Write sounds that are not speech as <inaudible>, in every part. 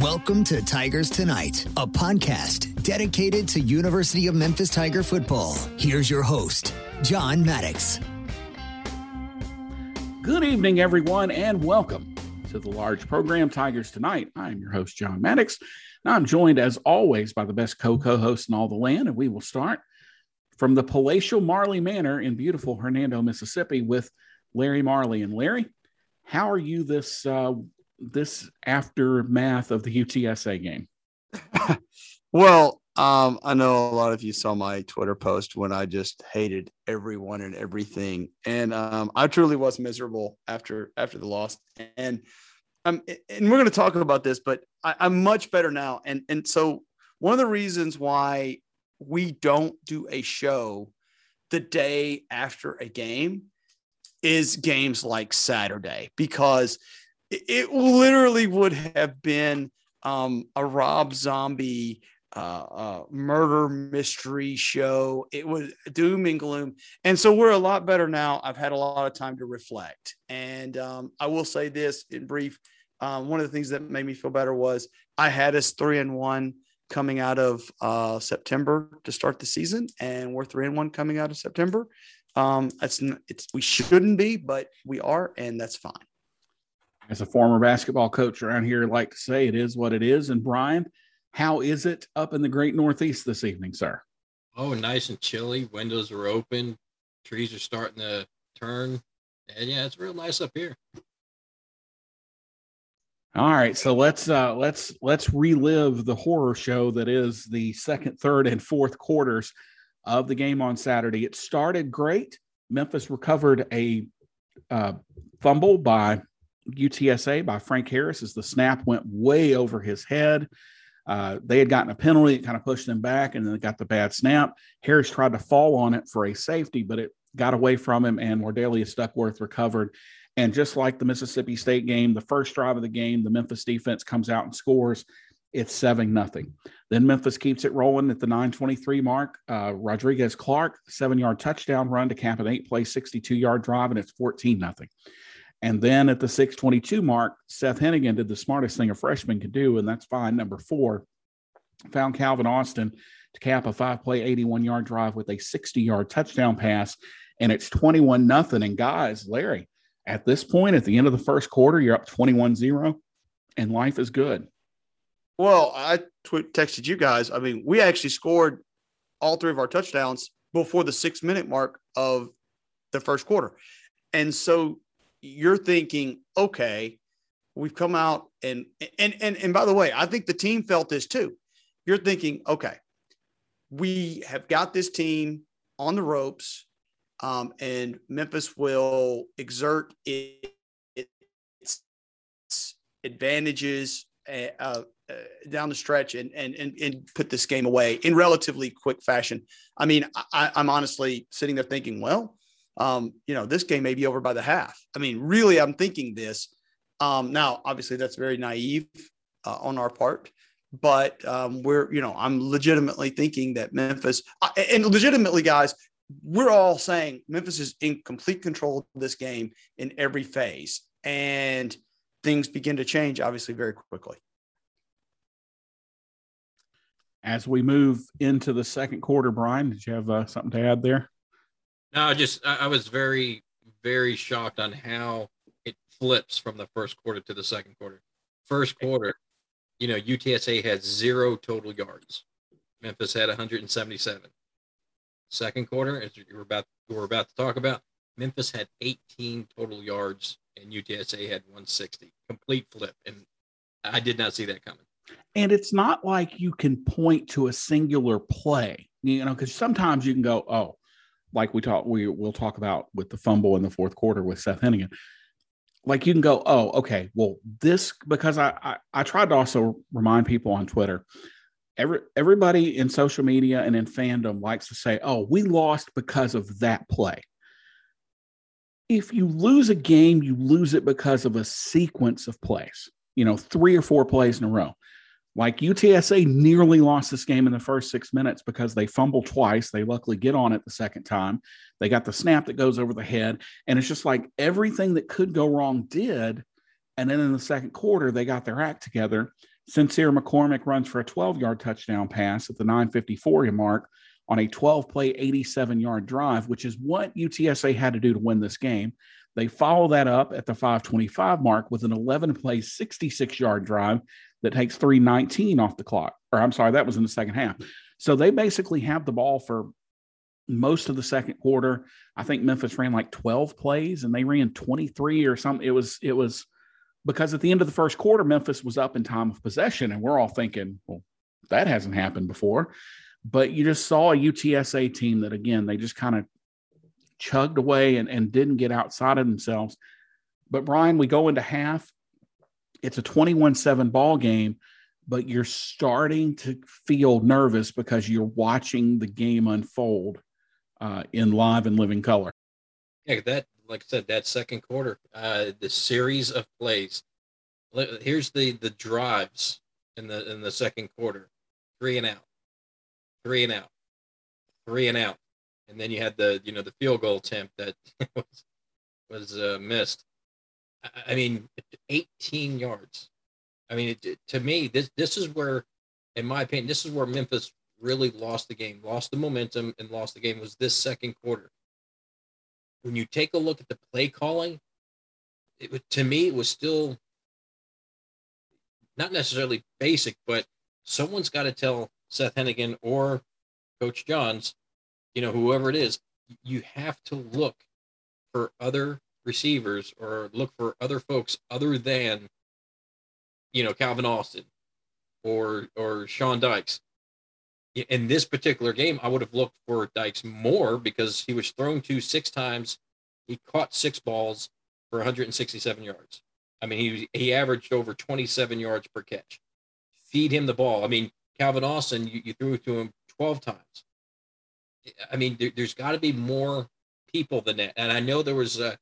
Welcome to Tigers Tonight, a podcast dedicated to University of Memphis Tiger football. Here's your host, John Maddox. Good evening, everyone, and welcome to the large program Tigers Tonight. I'm your host, John Maddox. Now, I'm joined, as always, by the best co co host in all the land, and we will start from the palatial Marley Manor in beautiful Hernando, Mississippi, with Larry Marley. And Larry, how are you this uh, this aftermath of the UTSA game? <laughs> well, um, I know a lot of you saw my Twitter post when I just hated everyone and everything, and um, I truly was miserable after after the loss. And um, and we're going to talk about this, but I, I'm much better now. And and so one of the reasons why we don't do a show the day after a game is games like Saturday because it literally would have been um, a Rob Zombie uh, uh, murder mystery show. It was doom and gloom. And so we're a lot better now. I've had a lot of time to reflect. And um, I will say this in brief um, one of the things that made me feel better was I had us three and one coming out of uh, September to start the season, and we're three and one coming out of September. Um, it's, it's we shouldn't be, but we are, and that's fine as a former basketball coach around here, like to say it is what it is. And Bryan, how is it up in the great Northeast this evening, sir? Oh, nice and chilly. Windows are open. Trees are starting to turn. And yeah, it's real nice up here. All right, so let's uh let's let's relive the horror show that is the second, third, and fourth quarters of the game on Saturday. It started great. Memphis recovered a uh, fumble by UTSA by Frank Harris as the snap went way over his head. Uh, they had gotten a penalty, it kind of pushed them back, and then got the bad snap. Harris tried to fall on it for a safety, but it got away from him, and Wardelius Duckworth recovered. And just like the Mississippi State game, the first drive of the game, the Memphis defense comes out and scores. It's 7 nothing. Then Memphis keeps it rolling at the 923 mark. Uh, Rodrigues Clark, seven yard touchdown run to cap an eight play, 62 yard drive, and it's 14 nothing. And then at the 622 mark, Seth Henigan did the smartest thing a freshman could do, and that's fine. Number four, found Calvin Austin to cap a five play, 81 yard drive with a 60 yard touchdown pass. And it's 21 nothing. And guys, Larry, at this point, at the end of the first quarter, you're up 21 0, and life is good. Well, I texted you guys. I mean, we actually scored all three of our touchdowns before the six minute mark of the first quarter. And so you're thinking, okay, we've come out and and and and by the way, I think the team felt this too. You're thinking, okay, we have got this team on the ropes, um, and Memphis will exert its advantages uh, uh, down the stretch and, and and and put this game away in relatively quick fashion. I mean, I, I'm honestly sitting there thinking, well, um, you know, this game may be over by the half. I mean, really, I'm thinking this. Um, now, obviously, that's very naive uh, on our part, but um, we're, you know, I'm legitimately thinking that Memphis, uh, and legitimately, guys, we're all saying Memphis is in complete control of this game in every phase, and things begin to change, obviously, very quickly. As we move into the second quarter, Bryan, did you have uh, something to add there? No, I just I, I was very very shocked on how it flips from the first quarter to the second quarter. First quarter, you know, UTSA had zero total yards. Memphis had 177. Second quarter, as you were about we are about to talk about, Memphis had 18 total yards and UTSA had 160. Complete flip, and I did not see that coming. And it's not like you can point to a singular play, you know, because sometimes you can go, oh, like we talk we will talk about with the fumble in the fourth quarter with Seth Henigan. Like you can go, oh, okay, well, this because I, I I tried to also remind people on Twitter. Every everybody in social media and in fandom likes to say, oh, we lost because of that play. If you lose a game, you lose it because of a sequence of plays, you know, three or four plays in a row. Like UTSA nearly lost this game in the first six minutes because they fumble twice. They luckily get on it the second time. They got the snap that goes over the head. And it's just like everything that could go wrong did. And then in the second quarter, they got their act together. Sincere McCormick runs for a 12 yard touchdown pass at the 954 mark on a 12 play, 87 yard drive, which is what UTSA had to do to win this game. They follow that up at the 525 mark with an 11 play, 66 yard drive that takes 319 off the clock. Or I'm sorry, that was in the second half. So they basically have the ball for most of the second quarter. I think Memphis ran like 12 plays and they ran 23 or something. It was, it was because at the end of the first quarter, Memphis was up in time of possession. And we're all thinking, well, that hasn't happened before. But you just saw a UTSA team that, again, they just kind of chugged away and, and didn't get outside of themselves. But Bryan, we go into half. It's a 21 7 ball game, but you're starting to feel nervous because you're watching the game unfold uh, in live and living color. Yeah, that, like I said, that second quarter, uh, the series of plays. Here's the the drives in the in the second quarter, three and out, three and out, three and out, and then you had the you know the field goal attempt that <laughs> was was uh, missed. I mean, 18 yards. I mean, it, to me, this this is where, in my opinion, this is where Memphis really lost the game, lost the momentum, and lost the game. Was this second quarter? When you take a look at the play calling, it to me it was still not necessarily basic, but someone's got to tell Seth Henigan or Coach Johns, you know, whoever it is, you have to look for other receivers or look for other folks other than, you know, Calvin Austin or or Sean Dykes. In this particular game, I would have looked for Dykes more because he was thrown to six times. He caught six balls for 167 yards. I mean, he he averaged over 27 yards per catch. Feed him the ball. I mean, Calvin Austin, you, you threw to him 12 times. I mean, there, has got to be more people than that. And I know there was a,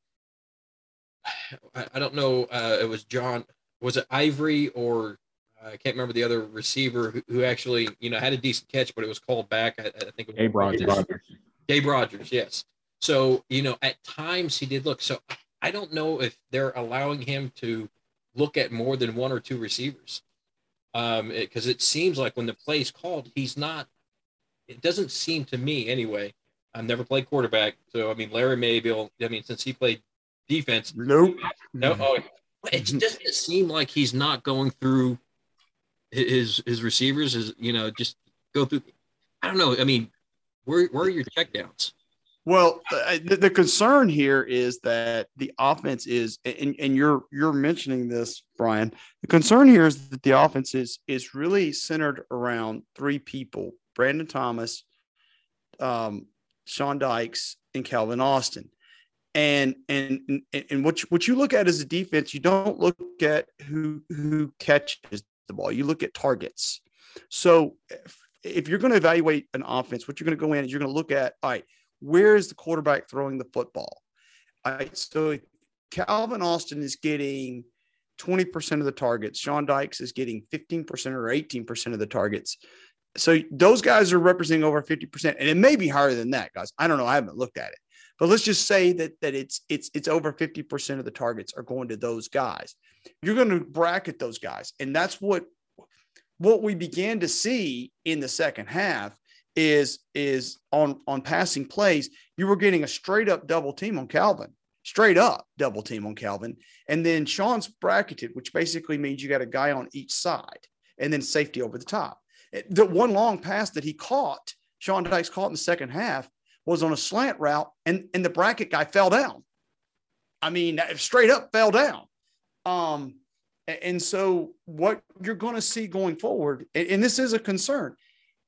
I, I don't know, uh, it was John, was it Ivory or uh, I can't remember the other receiver who, who, actually, you know, had a decent catch, but it was called back. I, I think it was Gabe Rogers. Rogers. Gabe Rogers, yes. So, you know, at times he did look. So I don't know if they're allowing him to look at more than one or two receivers um because it, it, seems like when the play is called he's not it doesn't seem to me anyway i've never played quarterback so i mean larry maybe i mean since he played defense nope no oh, it doesn't seem like he's not going through his his receivers is you know just go through i don't know i mean where, where are your checkdowns well, the, the, concern here is that the offense is, and, and you're you're mentioning this, Bryan. The concern here is that the offense is is really centered around three people: Brandon Thomas, um, Sean Dykes, and Calvin Austin. And and and what you, what you look at as a defense, you don't look at who who catches the ball. You look at targets. So if, if you're going to evaluate an offense, what you're going to go in is you're going to look at all right where is the quarterback throwing the football? All right, so Calvin Austin is getting 20% of the targets. Sean Dykes is getting 15% or 18% of the targets. So those guys are representing over 50%. And it may be higher than that, guys. I don't know. I haven't looked at it. But let's just say that that it's it's it's over 50% of the targets are going to those guys. You're going to bracket those guys. And that's what what we began to see in the second half is is on on passing plays, you were getting a straight up double team on Calvin, straight up double team on Calvin, and then Sean's bracketed, which basically means you got a guy on each side, and then safety over the top. The one long pass that he caught, Sean Dykes caught in the second half, was on a slant route, and and the bracket guy fell down. I mean, straight up fell down. Um, and so what you're going to see going forward, and this is a concern,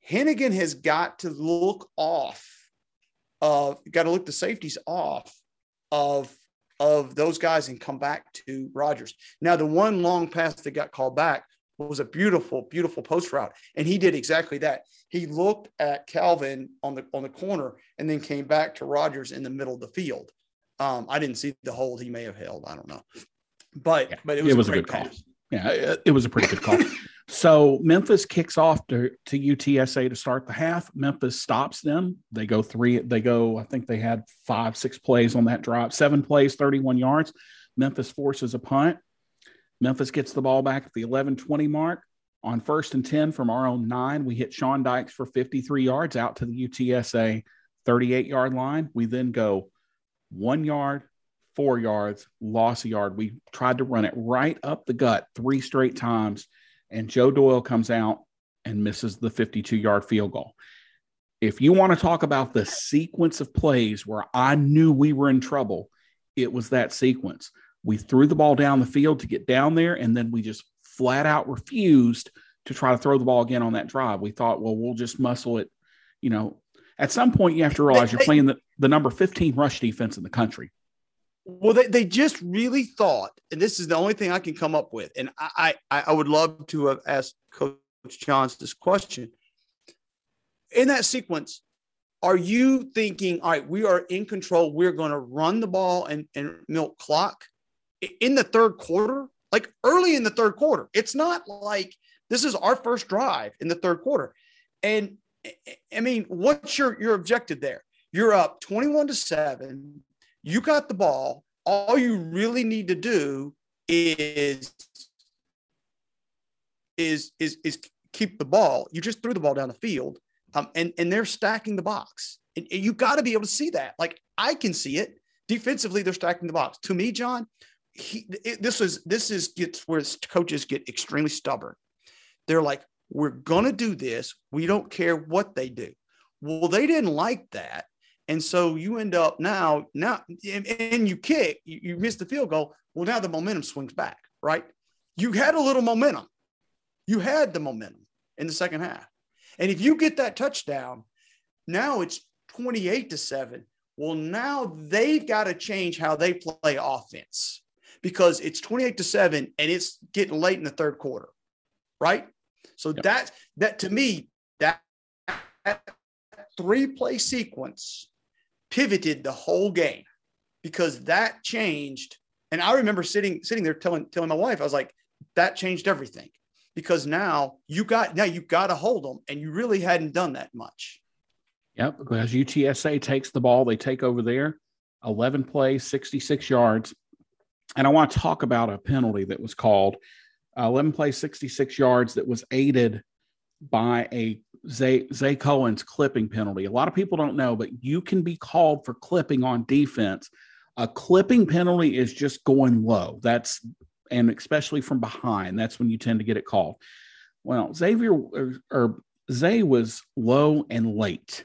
Henigan has got to look off of got to look the safeties off of of those guys and come back to Rogers. Now, the one long pass that got called back was a beautiful, beautiful post route, and he did exactly that. He looked at Calvin on the on the corner and then came back to Rogers in the middle of the field. Um, I didn't see the hold he may have held. I don't know, but yeah, but it was, it was a, a good pass. call. Yeah, it was a pretty good call. <laughs> So Memphis kicks off to, to UTSA to start the half. Memphis stops them. They go three, they go, I think they had five, six plays on that drop, seven plays, 31 yards. Memphis forces a punt. Memphis gets the ball back at the 11 20 mark. On first and 10 from our own nine, we hit Sean Dykes for 53 yards out to the UTSA 38 yard line. We then go one yard, four yards, loss a yard. We tried to run it right up the gut three straight times, and Joe Doyle comes out and misses the 52 yard field goal. If you want to talk about the sequence of plays where I knew we were in trouble, it was that sequence. We threw the ball down the field to get down there, and then we just flat out refused to try to throw the ball again on that drive. We thought, well, we'll just muscle it. You know, at some point, you have to realize you're playing the, the number 15 rush defense in the country. Well, they, they just really thought, and this is the only thing I can come up with. And I, I, I would love to have asked Coach Johns this question. In that sequence, are you thinking, all right, we are in control, we're going to run the ball and, and milk clock in the third quarter? Like early in the third quarter. It's not like this is our first drive in the third quarter. And I mean, what's your, your objective there? You're up 21 to 7 you got the ball. All you really need to do is is is is keep the ball. You just threw the ball down the field, um, and and they're stacking the box. And, and you got to be able to see that. Like I can see it defensively. They're stacking the box. To me, John, he, it, this is this is gets where coaches get extremely stubborn. They're like, we're gonna do this. We don't care what they do. Well, they didn't like that. And so you end up now, now, and, and you kick, you, you miss the field goal. Well, now the momentum swings back, right? You had a little momentum. You had the momentum in the second half. And if you get that touchdown, now it's 28 to 7. Well, now they've got to change how they play offense because it's 28 to 7 and it's getting late in the third quarter. Right? So yep. that that to me, that, that three play sequence pivoted the whole game because that changed. And I remember sitting sitting there telling telling my wife, I was like, that changed everything because now you got now you got to hold them, and you really hadn't done that much. Yep, because UTSA takes the ball, they take over there, eleven plays, sixty six yards, and I want to talk about a penalty that was called. Uh, 11 plays, 66 yards that was aided by a Zay, Zay Cullens clipping penalty. A lot of people don't know, but you can be called for clipping on defense. A clipping penalty is just going low. That's and especially from behind. That's when you tend to get it called. Well, Xavier or, or Zay was low and late,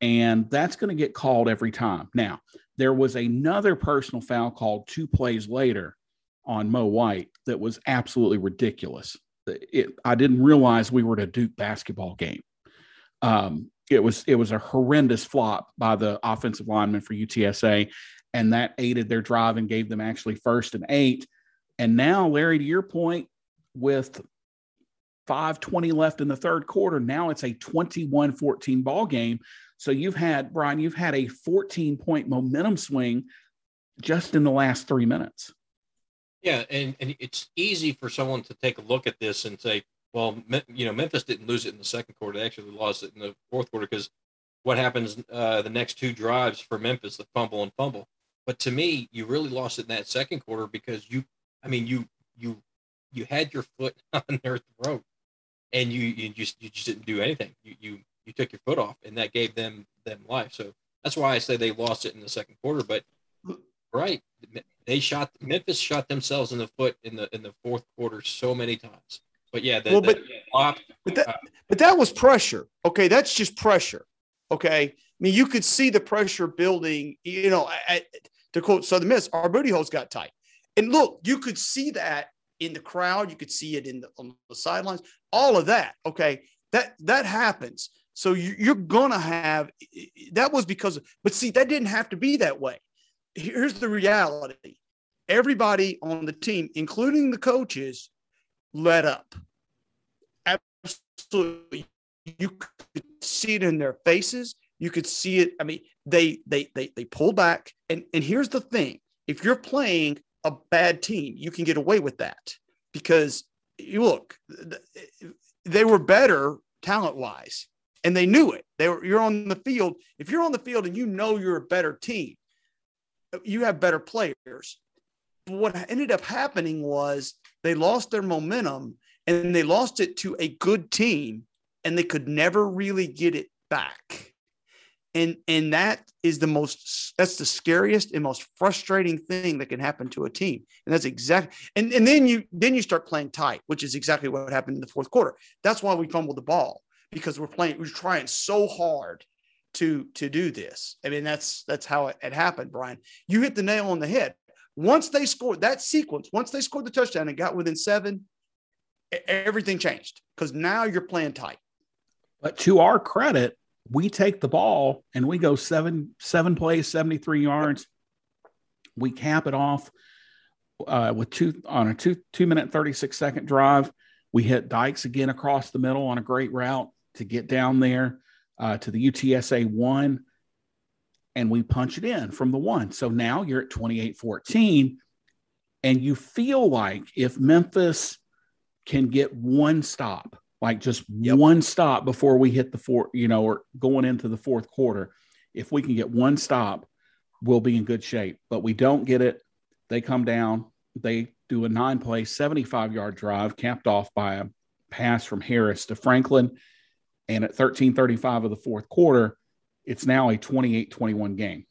and that's going to get called every time. Now, there was another personal foul called two plays later on Mo White that was absolutely ridiculous it, I didn't realize we were at a Duke basketball game. Um, it was it was a horrendous flop by the offensive lineman for UTSA, and that aided their drive and gave them actually first and eight. And now, Larry, to your point, with 520 left in the third quarter, now it's a 21-14 ball game. So you've had, Bryan, you've had a 14 point momentum swing just in the last three minutes. Yeah, and, and it's easy for someone to take a look at this and say, well, you know, Memphis didn't lose it in the second quarter; they actually lost it in the fourth quarter because what happens uh, the next two drives for Memphis, the fumble and fumble. But to me, you really lost it in that second quarter because you, I mean, you you you had your foot <laughs> on their throat, and you you just you just didn't do anything. You you you took your foot off, and that gave them them life. So that's why I say they lost it in the second quarter. But right, they shot Memphis shot themselves in the foot in the in the fourth quarter so many times. But yeah, the, well, the, but, flop, but that uh, but that was pressure. Okay, that's just pressure. Okay, I mean you could see the pressure building. You know, at, to quote Southern Miss, our booty holes got tight, and look, you could see that in the crowd. You could see it in the on the sidelines. All of that. Okay, that that happens. So you, you're gonna have that was because, but see, that didn't have to be that way here's the reality everybody on the team, including the coaches, let up. Absolutely. You could see it in their faces. You could see it. I mean, they they they they pull back. And and here's the thing: if you're playing a bad team, you can get away with that because you look, they were better talent wise, and they knew it. They were you're on the field. If you're on the field and you know you're a better team, you have better players. But what ended up happening was they lost their momentum and they lost it to a good team and they could never really get it back. And and that is the most that's the scariest and most frustrating thing that can happen to a team. And that's exactly and, and then you then you start playing tight, which is exactly what happened in the fourth quarter. That's why we fumbled the ball because we're playing, we're trying so hard to to do this. I mean, that's that's how it, it happened, Bryan. You hit the nail on the head. Once they scored that sequence, once they scored the touchdown and got within seven, everything changed because now you're playing tight. But to our credit, we take the ball and we go seven seven plays, seventy three yards. We cap it off uh, with two on a two two minute thirty six second drive. We hit Dykes again across the middle on a great route to get down there uh, to the UTSA one, and we punch it in from the one. So now you're at 28 14, and you feel like if Memphis can get one stop, like just yep. one stop before we hit the four, you know, or going into the fourth quarter, if we can get one stop, we'll be in good shape. But we don't get it. They come down, they do a nine play, 75 yard drive, capped off by a pass from Harris to Franklin. And at 1335 of the fourth quarter, it's now a 28 21 game.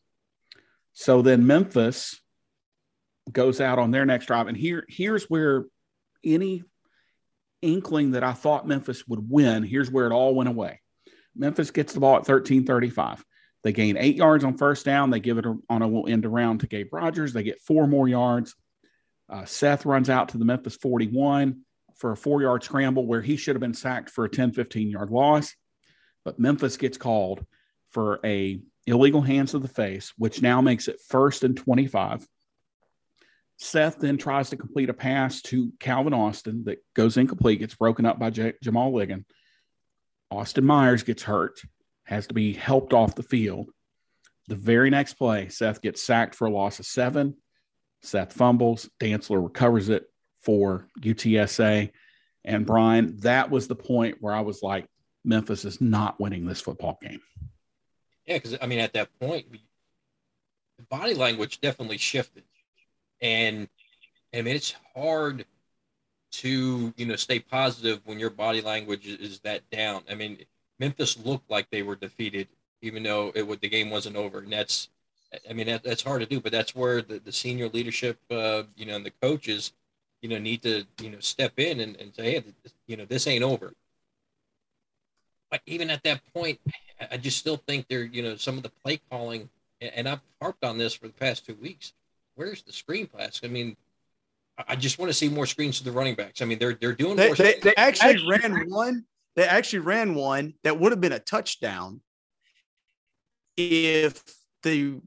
So then Memphis goes out on their next drive. And here, here's where any inkling that I thought Memphis would win, here's where it all went away. Memphis gets the ball at 1335. They gain eight yards on first down. They give it on a little end around to Gabe Rogers. They get four more yards. Uh, Seth runs out to the Memphis 41 for a four yard scramble where he should have been sacked for a 10, 15 yard loss. But Memphis gets called for a illegal hands to the face, which now makes it first and 25. Seth then tries to complete a pass to Calvin Austin that goes incomplete, gets broken up by J- Jamal Liggin. Austin Myers gets hurt, has to be helped off the field. The very next play, Seth gets sacked for a loss of seven. Seth fumbles, Dantzler recovers it, for UTSA. And Bryan, that was the point where I was like, Memphis is not winning this football game. Yeah, because I mean, at that point, the body language definitely shifted, and I mean, it's hard to you know stay positive when your body language is that down. I mean, Memphis looked like they were defeated, even though it would the game wasn't over, and that's I mean that, that's hard to do. But that's where the, the senior leadership, uh, you know, and the coaches you know, need to, you know, step in and, and say, hey, you know, this ain't over. But even at that point, I just still think there, you know, some of the play calling, and I've harped on this for the past two weeks. Where's the screen pass? I mean, I just want to see more screens to the running backs. I mean, they're they're doing. They, they, they actually, actually ran one. They actually ran one that would have been a touchdown if the,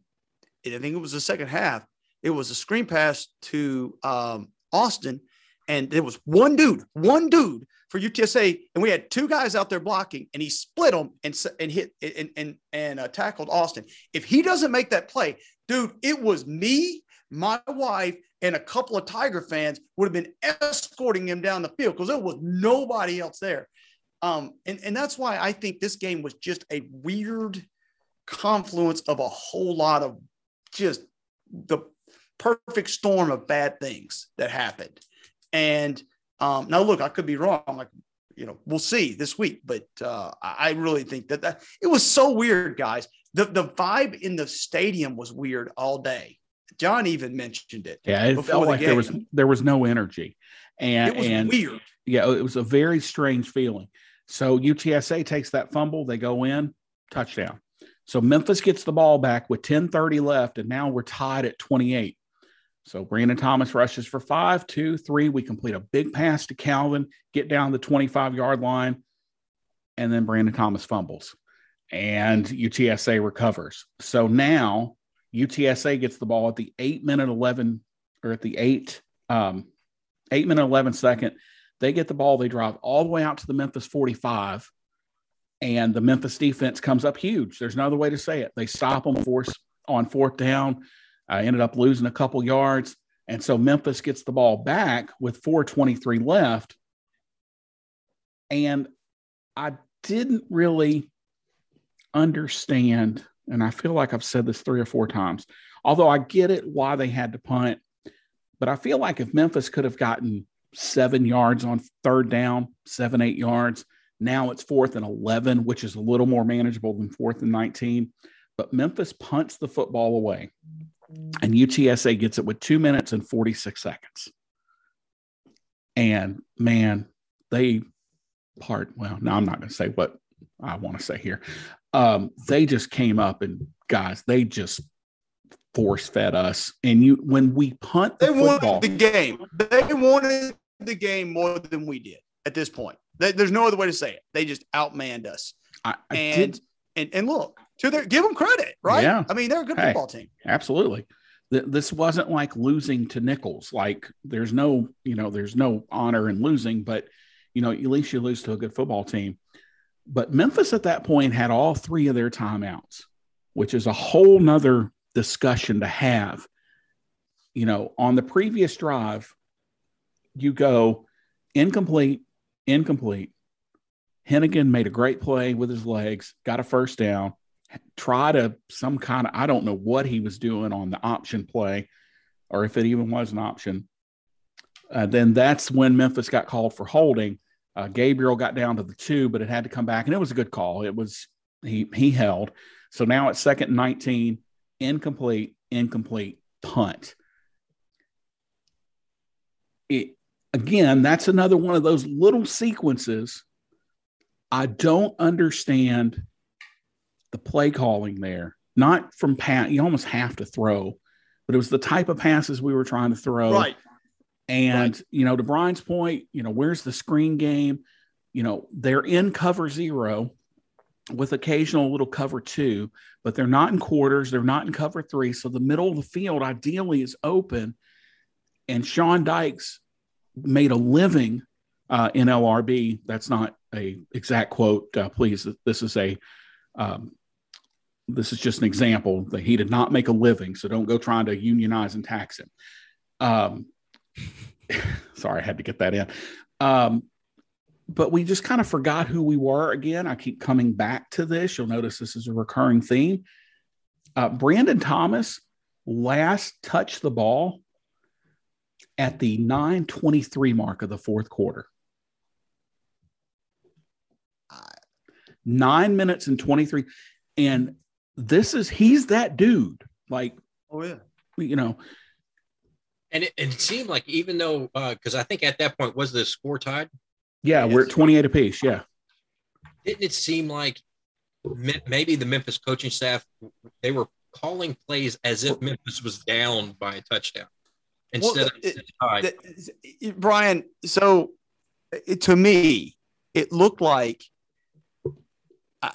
I think it was the second half. It was a screen pass to um, Austin, and there was one dude, one dude for UTSA, and we had two guys out there blocking, and he split them and and hit and and and uh, tackled Austin. If he doesn't make that play, dude, it was me, my wife, and a couple of Tiger fans would have been escorting him down the field because there was nobody else there. Um, and, and that's why I think this game was just a weird confluence of a whole lot of just the perfect storm of bad things that happened. And um, now, look, I could be wrong. Like, you know, we'll see this week, but uh, I really think that, that it was so weird, guys. The, the vibe in the stadium was weird all day. John even mentioned it. Yeah, it felt the like game. there was there was no energy, and it was and, weird. Yeah, it was a very strange feeling. So UTSA takes that fumble, they go in, touchdown. So Memphis gets the ball back with 10:30 left, and now we're tied at 28. So Brandon Thomas rushes for five, two, three. We complete a big pass to Calvin, get down the 25 yard line, and then Brandon Thomas fumbles and UTSA recovers. So now UTSA gets the ball at the eight minute 11 or at the eight, um, eight minute 11 second. They get the ball, they drive all the way out to the Memphis 45, and the Memphis defense comes up huge. There's no other way to say it. They stop them force on fourth down. I ended up losing a couple yards. And so Memphis gets the ball back with 423 left. And I didn't really understand, and I feel like I've said this three or four times, although I get it why they had to punt. But I feel like if Memphis could have gotten seven yards on third down, seven, eight yards. Now it's fourth and 11, which is a little more manageable than fourth and 19. But Memphis punts the football away, and UTSA gets it with two minutes and 46 seconds. And man, they part, well, now I'm not going to say what I want to say here. Um, they just came up and guys, they just force fed us. And you, when we punt, the they football, wanted the game. They wanted the game more than we did at this point. There's no other way to say it. They just outmanned us. I, I and, did. and and look to their give them credit, right? Yeah. I mean, they're a good Hey. football team. Absolutely. Th- This wasn't like losing to Nicholls. Like there's no, you know, there's no honor in losing, but you know, at least you lose to a good football team. But Memphis at that point had all three of their timeouts, which is a whole nother discussion to have. You know, on the previous drive, you go incomplete, incomplete. Henigan made a great play with his legs, got a first down try to some kind of I don't know what he was doing on the option play, or if it even was an option. Uh, then that's when Memphis got called for holding. Uh, Gabriel got down to the two, but it had to come back, and it was a good call. It was he he held. So now it's second and nineteen, incomplete, incomplete punt. It again, that's another one of those little sequences. I don't understand the play calling there, not from pat. You almost have to throw, but it was the type of passes we were trying to throw. Right. And, Right. you know, to Bryan's point, you know, where's the screen game? You know, they're in cover zero with occasional little cover two, but they're not in quarters. They're not in cover three. So the middle of the field ideally is open. And Sean Dykes made a living uh, in LRB. That's not a exact quote. Uh, please, this is a um, this is just an example that he did not make a living. So don't go trying to unionize and tax him. Um, <laughs> sorry, I had to get that in. Um, but we just kind of forgot who we were again. I keep coming back to this. You'll notice this is a recurring theme. Uh, Brandon Thomas last touched the ball at the 923 mark of the fourth quarter. Nine minutes and 23. And this is, he's that dude. Like, Oh yeah. you know, And it, it seemed like even though uh, because I think at that point was the score tied, yeah, we're at 28 apiece. Yeah. didn't it seem like maybe the Memphis coaching staff they were calling plays as if Memphis was down by a touchdown instead Well, of it- tied. The- Bryan, so it, to me, it looked like,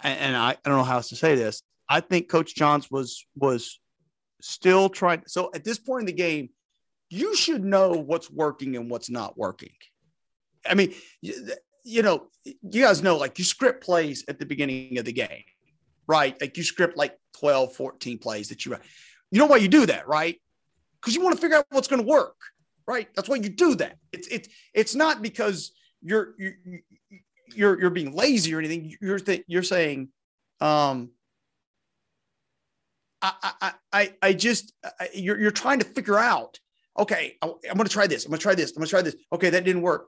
and I, I don't know how else to say this. I think Coach Johns was was still trying. So at this point in the game, you should know what's working and what's not working. I mean, you, you know, you guys know like you script plays at the beginning of the game, right? Like you script like 12, 14 plays that you run. You know why you do that, right? Because you want to figure out what's going to work, right? That's why you do that. It's it's it's not because you're you, you- you're you're being lazy or anything. You're th- you're saying, um, I I I I just I, you're you're trying to figure out. Okay, I, I'm going to try this. I'm going to try this. I'm going to try this. Okay, that didn't work.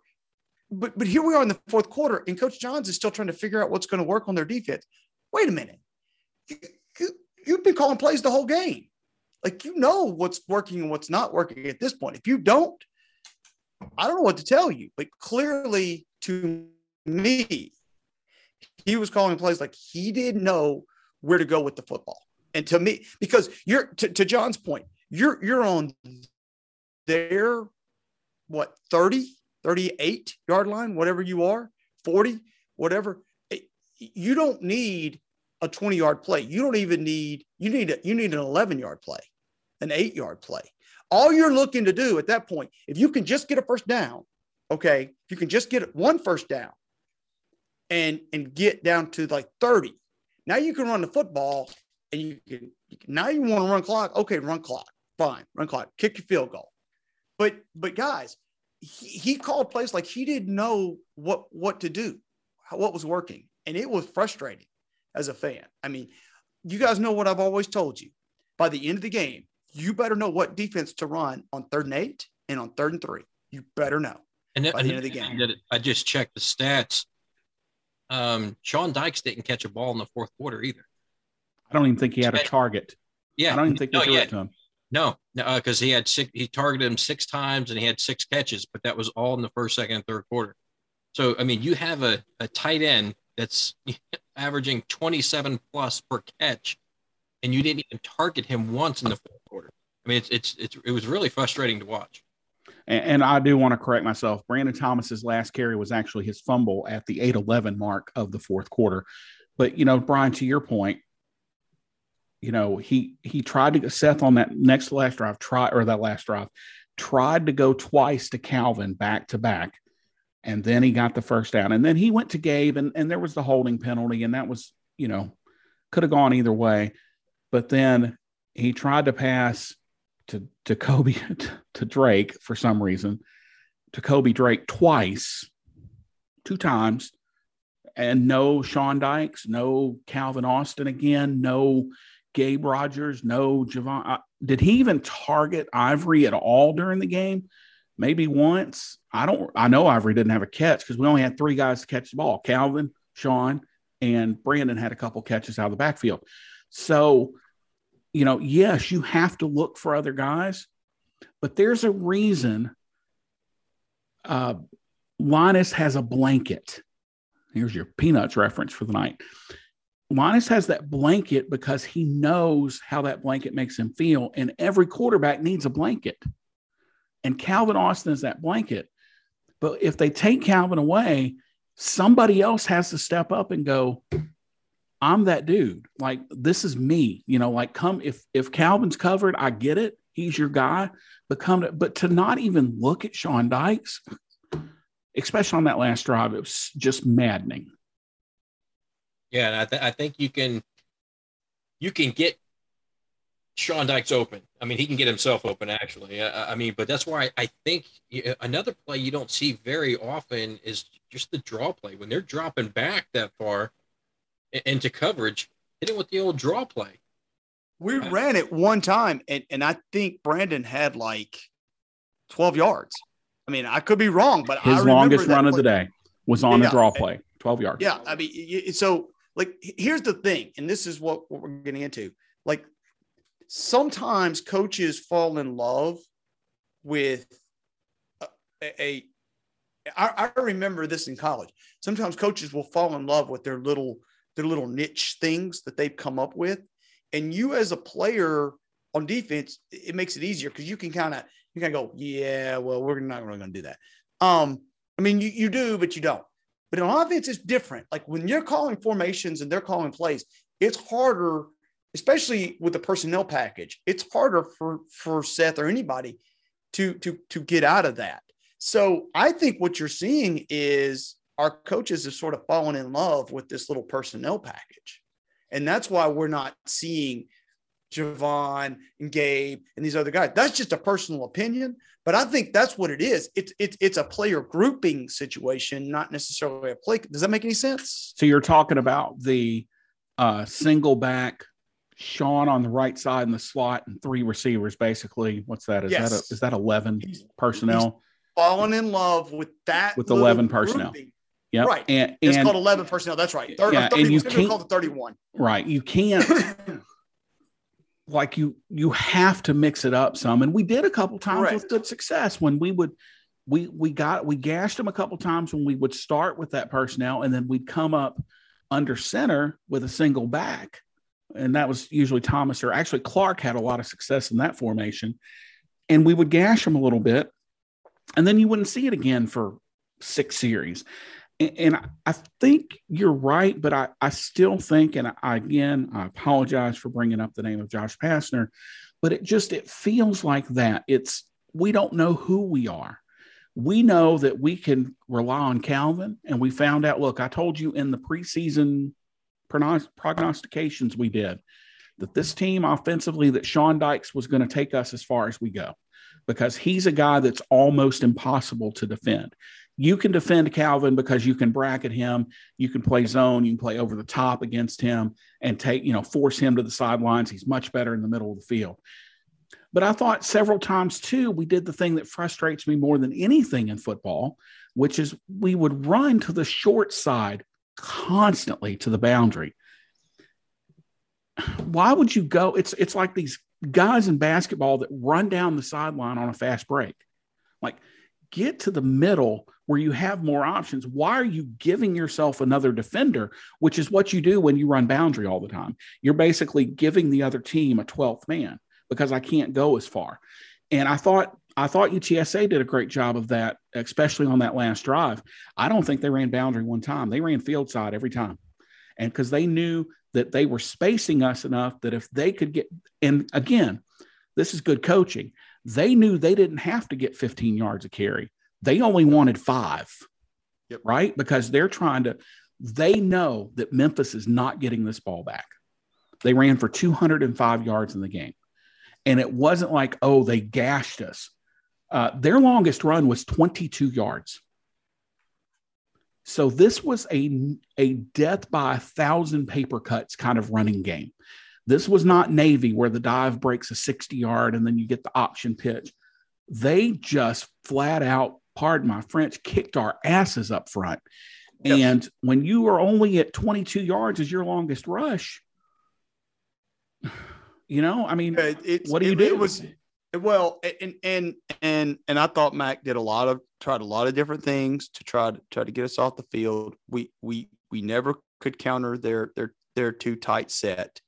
But but here we are in the fourth quarter, and Coach Johns is still trying to figure out what's going to work on their defense. Wait a minute, you, you you've been calling plays the whole game. Like you know what's working and what's not working at this point. If you don't, I don't know what to tell you. But clearly, to me, he was calling plays like he didn't know where to go with the football. And to me, because you're to, to John's point, you're you're on their what 30, 38 yard line, whatever you are, 40, whatever. You don't need a 20 yard play. You don't even need you need a, you need an 11 yard play, an 8 yard play. All you're looking to do at that point, if you can just get a first down, okay, if you can just get one first down and and get down to like 30. Now you can run the football and you can, you can now you want to run clock. Okay, run clock. Fine, run clock. Kick your field goal. But but guys, he, he called plays like he didn't know what what to do, what was working, and it was frustrating as a fan. I mean, you guys know what I've always told you. By the end of the game, you better know what defense to run on third and eight and on third and three. You better know And by the end of the game. I just checked the stats. Um, Sean Dykes didn't catch a ball in the fourth quarter either. I don't even think he had a target. Yeah, I don't even think they no, threw it to him. No, because uh, he had six. He targeted him six times and he had six catches, but that was all in the first, second, and third quarter. So I mean, you have a, a tight end that's <laughs> averaging 27 plus per catch, and you didn't even target him once in the fourth quarter. I mean, it's it's, it's it was really frustrating to watch. And, and I do want to correct myself. Brandon Thomas's last carry was actually his fumble at the 8-11 mark of the fourth quarter. But you know, Bryan, to your point, you know, he he tried to get Seth on that next last drive, try or that last drive, tried to go twice to Calvin back to back. And then he got the first down. And then he went to Gabe and, and there was the holding penalty. And that was, you know, could have gone either way. But then he tried to pass to to Kobe <laughs> to Drake for some reason, to Kobe Drake twice, two times, and no Sean Dykes, no Calvin Austin again, no Gabe Rogers, no Javon. Uh, did he even target Ivory at all during the game? Maybe once. I don't. I know Ivory didn't have a catch because we only had three guys to catch the ball: Calvin, Sean, and Brandon had a couple catches out of the backfield. So, you know, yes, you have to look for other guys, but there's a reason. Uh, Linus has a blanket. Here's your peanuts reference for the night. Linus has that blanket because he knows how that blanket makes him feel, and every quarterback needs a blanket. And Calvin Austin is that blanket. But if they take Calvin away, somebody else has to step up and go, I'm that dude. Like this is me. You know, like come if if Calvin's covered, I get it. He's your guy. But come to, but to not even look at Sean Dykes, especially on that last drive, it was just maddening. Yeah, and I, th- I think you can you can get Sean Dykes open. I mean, he can get himself open actually. I, I mean, but that's why I, I think you- another play you don't see very often is just the draw play when they're dropping back that far into coverage, hit it with the old draw play. We ran it one time, and, and I think Brandon had like 12 yards. I mean, I could be wrong, but I His remember longest that run of the day was on Yeah. the draw play, 12 yards. Yeah, I mean, y- y- so like here's the thing, and this is what, what we're getting into. Like sometimes coaches fall in love with a, a I, remember this in college. Sometimes coaches will fall in love with their little their little niche things that they've come up with, and you as a player on defense, it makes it easier because you can kind of you of go, yeah, well, we're not really going to do that. Um, I mean, you you do, but you don't. But in offense, it's different. Like when you're calling formations and they're calling plays, it's harder, especially with the personnel package. It's harder for for Seth or anybody to to to get out of that. So I think what you're seeing is our coaches have sort of fallen in love with this little personnel package, and that's why we're not seeing Javon and Gabe and these other guys. That's just a personal opinion, but I think that's what it is. It's it's it's a player grouping situation, not necessarily a play. Does that make any sense? So you're talking about the uh, single back, Sean on the right side in the slot, and three receivers. Basically, what's that? Is Yes. that a, is that eleven He's personnel? fallen in love with that With 11 personnel. grouping. Yep. Right. And, It's called 11 personnel. That's right. Thir- Yeah, 30, and you can't- the 31. right, you can't <clears throat> like you you have to mix it up some, and we did a couple times with good success when we would. We, we got we gashed them a couple times when we would start with that personnel and then we'd come up under center with a single back and that was usually Thomas or actually Clark had a lot of success in that formation. And we would gash them a little bit, and then you wouldn't see it again for six series. And, I think you're right, but I, I still think, and I, again, I apologize for bringing up the name of Josh Pastner, but it just it feels like that. It's we don't know who we are. We know that we can rely on Calvin, and we found out. Look, I told you in the preseason prognostications we did that this team offensively that Sean Dykes was going to take us as far as we go because he's a guy that's almost impossible to defend. You can defend Calvin because you can bracket him, you can play zone, you can play over the top against him and take, you know, force him to the sidelines. He's much better in the middle of the field. But I thought several times too, we did the thing that frustrates me more than anything in football, which is we would run to the short side constantly to the boundary. Why would you go? It's it's like these guys in basketball that run down the sideline on a fast break. Like get to the middle where you have more options. Why are you giving yourself another defender, which is what you do when you run boundary all the time? You're basically giving the other team a 12th man because I can't go as far. And I thought I thought UTSA did a great job of that, especially on that last drive. I don't think they ran boundary one time. They ran field side every time. And because they knew that they were spacing us enough that if they could get, and again, this is good coaching. They knew they didn't have to get 15 yards of carry. They only wanted five, yep. right? Because they're trying to, they know that Memphis is not getting this ball back. They ran for 205 yards in the game. And it wasn't like, oh, they gashed us. Uh, their longest run was 22 yards. So this was a, a death by a thousand paper cuts kind of running game. This was not Navy where the dive breaks a 60 yard and then you get the option pitch. They just flat out, pardon my French, kicked our asses up front. Yes. And when you are only at 22 yards as your longest rush, you know, I mean, it, what do you it, do? It was well, and and and and I thought Mac did a lot of tried a lot of different things to try to try to get us off the field. We we we never could counter their their their too tight set.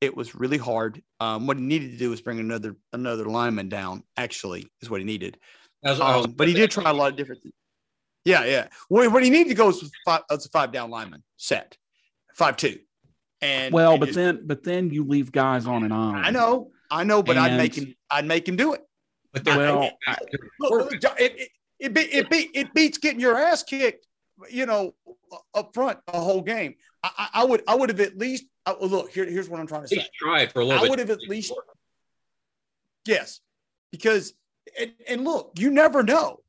It was really hard. Um, what he needed to do was bring another another lineman down. Actually, is what he needed. Was, um, but he did try a lot of different things. Yeah, yeah. What, what he needed to go was five, was a five down lineman set, five two. And well, and but then but then you leave guys on an island. I know, I know, but and, I'd make him. I'd make him do it. But well, I, look, it, it, it, be, it, be, it beats getting your ass kicked, you know, up front a whole game. I, I would I would have at least I, look here. Here's what I'm trying to say. Try for a little. I would have at least yes, because and, and look, you never know.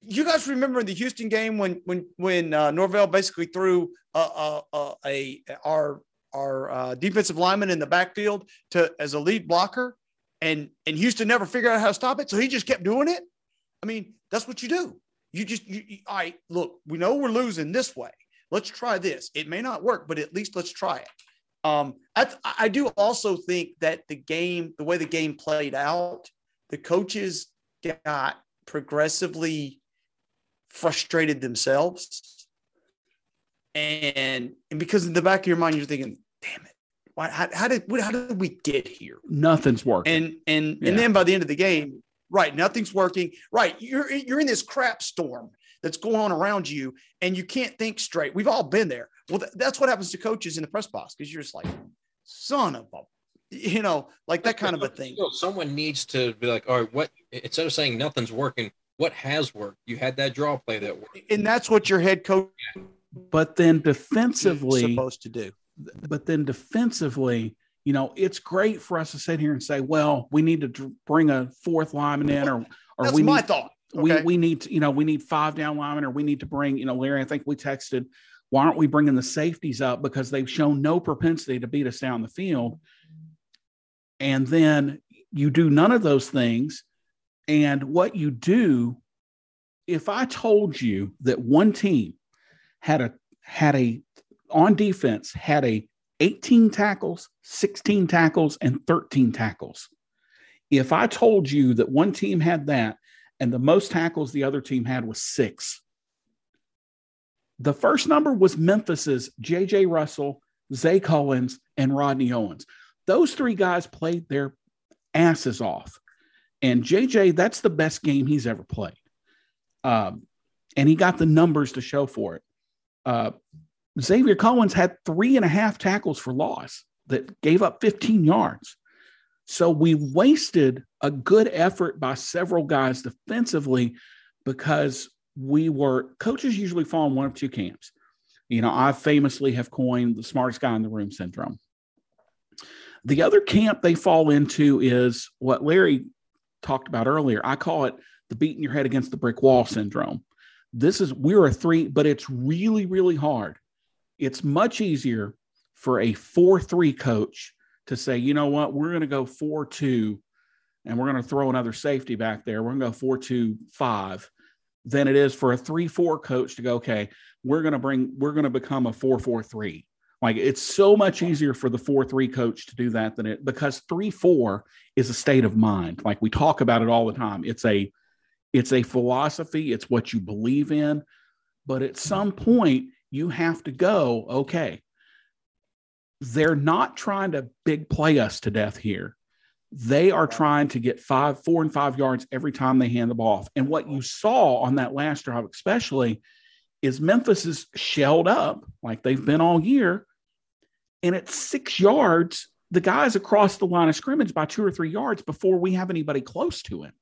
You guys remember the Houston game when when when uh, Norvell basically threw a, a, a, a our our uh, defensive lineman in the backfield to as a lead blocker, and and Houston never figured out how to stop it, so he just kept doing it. I mean, that's what you do. You just, you, you, all right, look, we know we're losing this way. Let's try this. It may not work, but at least let's try it. Um, I, I do also think that the game, the way the game played out, the coaches got progressively frustrated themselves. And, and because in the back of your mind, you're thinking, damn it, why, how, how did, how did we get here? Nothing's working. And, and, yeah. and then by the end of the game, Right. Nothing's working. Right. You're you're in this crap storm that's going on around you and you can't think straight. We've all been there. Well, th- that's what happens to coaches in the press box because you're just like, son of a, you know, like that kind of a thing. Someone needs to be like, all right, what, instead of saying nothing's working, what has worked? You had that draw play that worked. And that's what your head coach. But then defensively, supposed to do. But then defensively, you know, it's great for us to sit here and say, well, we need to bring a fourth lineman in, or or That's we my need, thought. Okay. We we need to, you know, we need five down linemen, or we need to bring, you know, Larry. I think we texted, why aren't we bringing the safeties up because they've shown no propensity to beat us down the field, and then you do none of those things, and what you do, if I told you that one team had a had a on defense had a 18 tackles, 16 tackles, and 13 tackles. If I told you that one team had that and the most tackles the other team had was six, the first number was Memphis's J.J. Russell, Zay Cullens, and Rodney Owens. Those three guys played their asses off. And JJ, that's the best game he's ever played. Um, and he got the numbers to show for it. Uh, Xavier Cullens had three and a half tackles for loss that gave up 15 yards. So we wasted a good effort by several guys defensively because we were coaches usually fall in one of two camps. You know, I famously have coined the smartest guy in the room syndrome. The other camp they fall into is what Larry talked about earlier. I call it the beating your head against the brick wall syndrome. This is, we're a three, but it's really, really hard it's much easier for a 4 3 coach to say, you know what, we're going to go 4 2 and we're going to throw another safety back there, we're going to go four two five, than it is for a three four coach to go, okay, we're going to bring, we're going to become a four four three. Like it's so much easier for the four three coach to do that than it because three four is a state of mind. Like we talk about it all the time. It's a it's a philosophy. It's what you believe in. But at some point, you have to go. Okay, they're not trying to big play us to death here. They are trying to get five, four, and five yards every time they hand the ball off. And what you saw on that last drive, especially, is Memphis is shelled up like they've been all year. And at six yards, the guy's across the line of scrimmage by two or three yards before we have anybody close to him.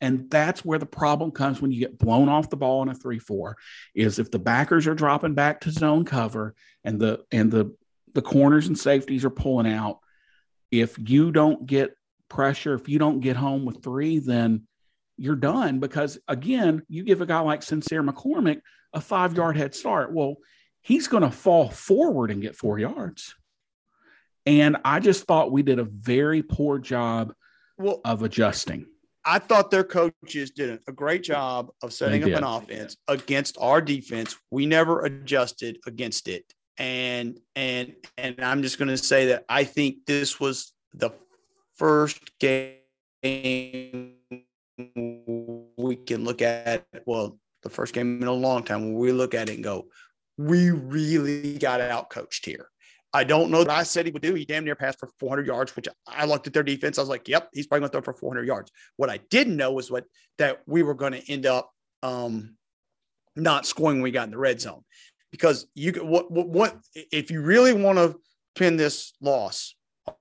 And that's where the problem comes when you get blown off the ball in a 3-4 is if the backers are dropping back to zone cover and the and the the corners and safeties are pulling out, if you don't get pressure, if you don't get home with 3, then you're done because again, you give a guy like Sincere McCormick a 5-yard head start. Well, he's going to fall forward and get 4 yards. And I just thought we did a very poor job Well, of adjusting. I thought their coaches did a great job of setting up an offense against our defense. We never adjusted against it. And and and I'm just going to say that I think this was the first game we can look at well the first game in a long time when we look at it and go we really got out coached here. I don't know what I said he would do. He damn near passed for 400 yards, which I looked at their defense. I was like, yep, he's probably going to throw for 400 yards. What I didn't know was what that we were going to end up um, not scoring when we got in the red zone, because you what what, what if you really want to pin this loss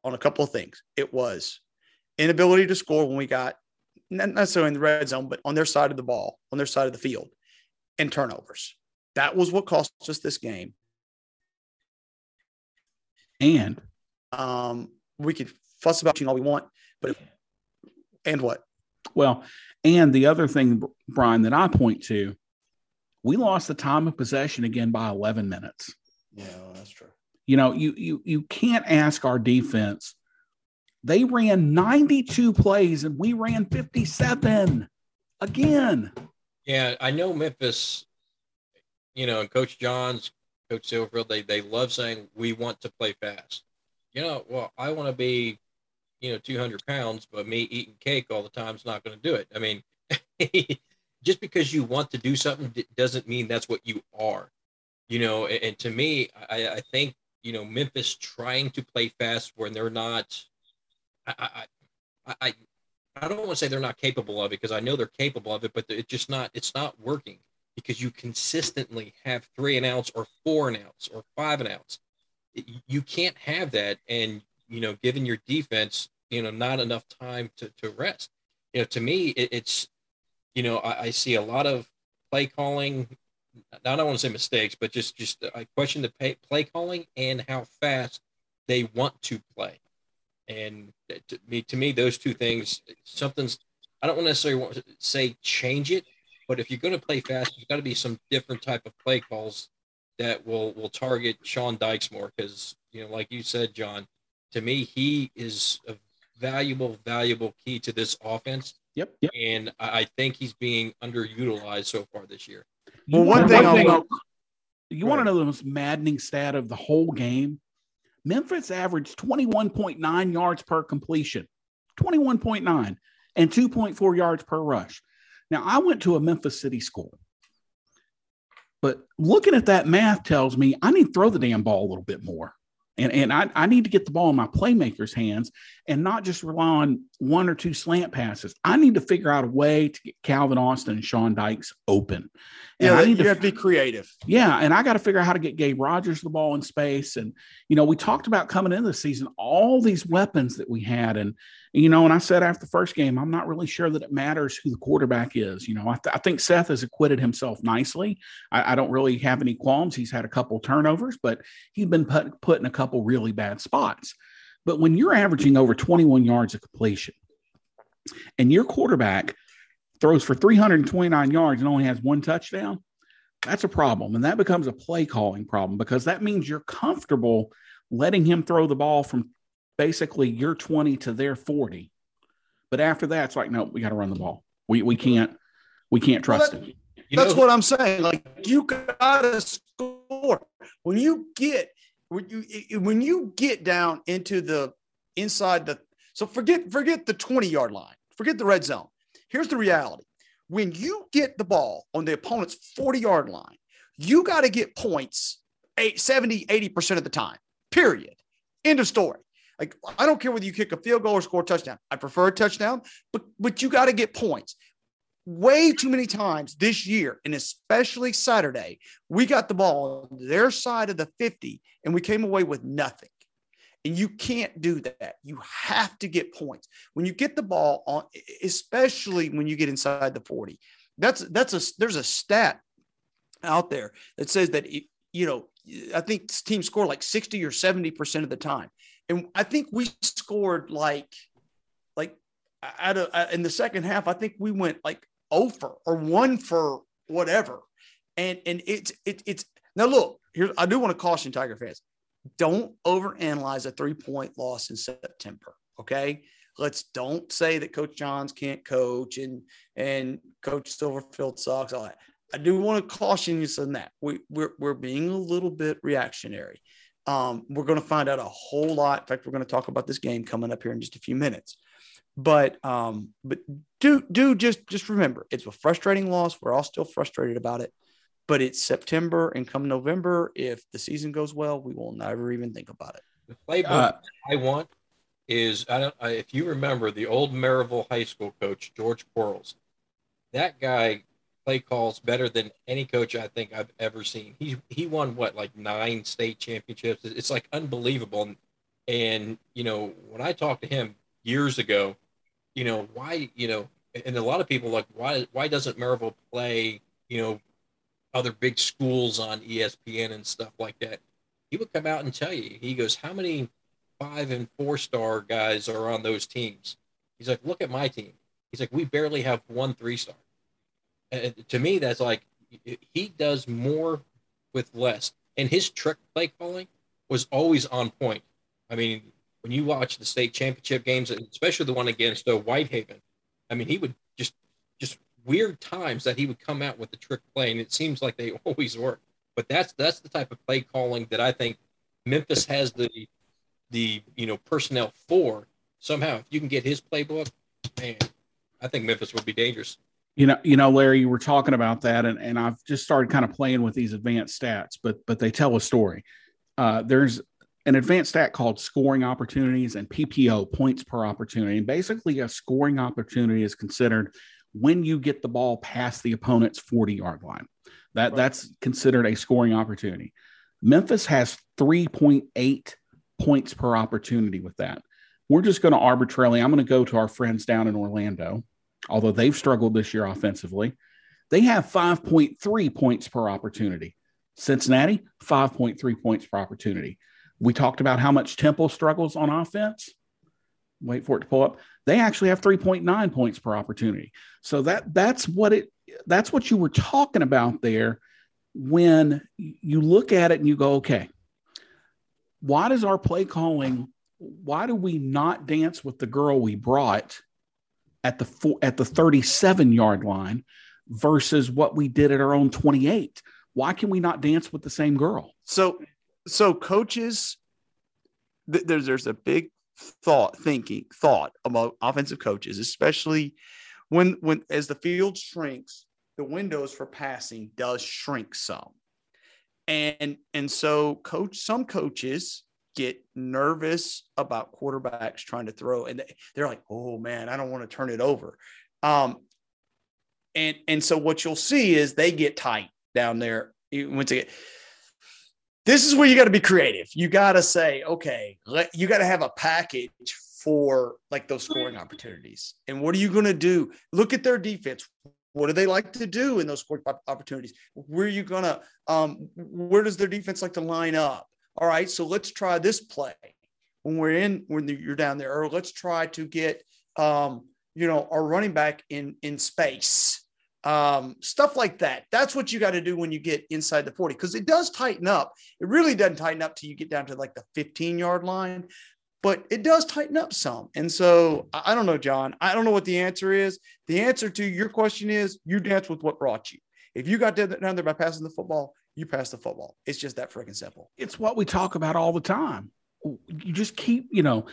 on a couple of things? It was inability to score when we got not necessarily in the red zone, but on their side of the ball, on their side of the field, and turnovers. That was what cost us this game. And Um, we could fuss about you all we want, but and what? well, and the other thing, Bryan, that I point to, we lost the time of possession again by 11 minutes. Yeah, that's true. You know, you you you can't ask our defense. They ran 92 plays and we ran 57 again. Yeah, I know Memphis, you know, and Coach Johns, Coach Silverfield, they, they love saying we want to play fast. You know, well, I want to be, you know, 200 pounds, but me eating cake all the time is not going to do it. I mean, <laughs> just because you want to do something doesn't mean that's what you are, you know. And, and to me, I, I think, you know, Memphis trying to play fast when they're not, I, I, I, I I don't want to say they're not capable of it because I know they're capable of it, but it's just not it's not working because you consistently have three and outs or four and outs or five and outs. You can't have that, and you know, given your defense, you know, not enough time to, to rest. You know, to me, it, it's you know, I, I see a lot of play calling. I don't want to say mistakes, but just just I question the pay, play calling and how fast they want to play. And to me, to me, those two things, something's. I don't necessarily want to say change it, but if you're going to play fast, there's got to be some different type of play calls that will will target Sean Dykes more because you know, like you said, John, to me, he is a valuable, valuable key to this offense, Yep. Yep. and I I think he's being underutilized so far this year. Well, You one wanna thing know- I will- you Go want to know the most maddening stat of the whole game? Memphis averaged 21.9 yards per completion, 21.9, and 2.4 yards per rush. Now, I went to a Memphis City school, but looking at that math tells me I need to throw the damn ball a little bit more. And, and I, I need to get the ball in my playmakers' hands and not just rely on one or two slant passes. I need to figure out a way to get Calvin Austin and Sean Dykes open. And Yeah, I you need to have to be creative. yeah, and I got to figure out how to get Gabe Rogers the ball in space. And you know, we talked about coming into the season all these weapons that we had, and you know, and I said after the first game, I'm not really sure that it matters who the quarterback is. You know, I, th- I think Seth has acquitted himself nicely. I, I don't really have any qualms. He's had a couple turnovers, but he's been put put in a couple really bad spots. But when you're averaging over 21 yards of completion, and your quarterback throws for 329 yards and only has one touchdown, that's a problem. And that becomes a play calling problem because that means you're comfortable letting him throw the ball from basically your 20 to their 40 But after that, it's like, no, we got to run the ball. We we can't we can't trust well, that, him. That's know, what I'm saying. Like you gotta score when you get when you when you get down into the inside the so forget forget the 20 yard line, forget the red zone. Here's the reality: when you get the ball on the opponent's 40 yard line, you got to get points eight, 70, 80% of the time. Period. End of story. Like I don't care whether you kick a field goal or score a touchdown. I prefer a touchdown, but but you got to get points way too many times this year, and especially Saturday, we got the ball on their side of the 50 and we came away with nothing. And you can't do that. You have to get points. When you get the ball on, especially when you get inside the 40. That's that's a there's a stat out there that says that it, you know, I think teams score like 60 or 70% of the time. And I think we scored like like out of uh, in the second half, I think we went like oh over or one for whatever. And and it's it, it's now look here. I do want to caution Tiger fans: don't overanalyze a three point loss in September. Okay, let's don't say that Coach Johns can't coach and and Coach Silverfield sucks. All that. I do want to caution you on that. We we're we're being a little bit reactionary. Um, we're going to find out a whole lot. In fact, we're going to talk about this game coming up here in just a few minutes. But um, but do do just just remember it's a frustrating loss. We're all still frustrated about it. But it's September and come November, if the season goes well, we will never even think about it. The playbook uh, I want is I don't I, if you remember the old Maryville High School coach George Quarles. That guy play calls better than any coach I think I've ever seen. He he won what like nine state championships. It's like unbelievable. And, and you know when I talked to him years ago, you know, why, you know, and a lot of people like, why, why doesn't Maryville play, you know, other big schools on ESPN and stuff like that? He would come out and tell you, he goes, how many five and four star guys are on those teams? He's like, look at my team. He's like, we barely have one three star. To me, that's like, he does more with less. And his trick play calling was always on point. I mean, when you watch the state championship games, especially the one against uh, Whitehaven, I mean, he would just just weird times that he would come out with the trick play, and it seems like they <laughs> always work. But that's that's the type of play calling that I think Memphis has the the you know personnel for. Somehow, if you can get his playbook, man, I think Memphis would be dangerous. You know, you know, Larry, you were talking about that, and, and I've just started kind of playing with these advanced stats, but but they tell a story. Uh, there's an advanced stat called scoring opportunities and PPO points per opportunity. And basically, a scoring opportunity is considered when you get the ball past the opponent's 40 yard line. That, right. That's considered a scoring opportunity. Memphis has 3.8 points per opportunity with that. We're just going to arbitrarily, I'm going to go to our friends down in Orlando, although they've struggled this year offensively. They have 5.3 points per opportunity. Cincinnati, 5.3 points per opportunity. We talked about how much Temple struggles on offense. Wait for it to pull up. They actually have 3.9 points per opportunity. So that that's what it that's what you were talking about there when you look at it and you go, okay, why does our play calling why do we not dance with the girl we brought at the four, at the 37 yard line versus what we did at our own 28 why can we not dance with the same girl? So so coaches th- there's there's a big thought thinking thought about offensive coaches especially when when as the field shrinks the windows for passing does shrink some. And and so coach some coaches get nervous about quarterbacks trying to throw and they're like oh man i don't want to turn it over um and and so what you'll see is they get tight down there once again this is where you got to be creative. You got to say, okay, let, you got to have a package for like those scoring opportunities. And what are you going to do? Look at their defense. What do they like to do in those scoring opportunities? Where are you going to, um, where does their defense like to line up? All right, so let's try this play when we're in, when you're down there, or let's try to get, um, you know, our running back in, in space um, stuff like that. That's what you got to do when you get inside the 40 because it does tighten up. It really doesn't tighten up till you get down to like the 15 yard line. but it does tighten up some. And so I don't know, John. I don't know what the answer is. The answer to your question is you dance with what brought you. If you got down there by passing the football, you pass the football. It's just that freaking simple. It's what we talk about all the time. You just keep, you know,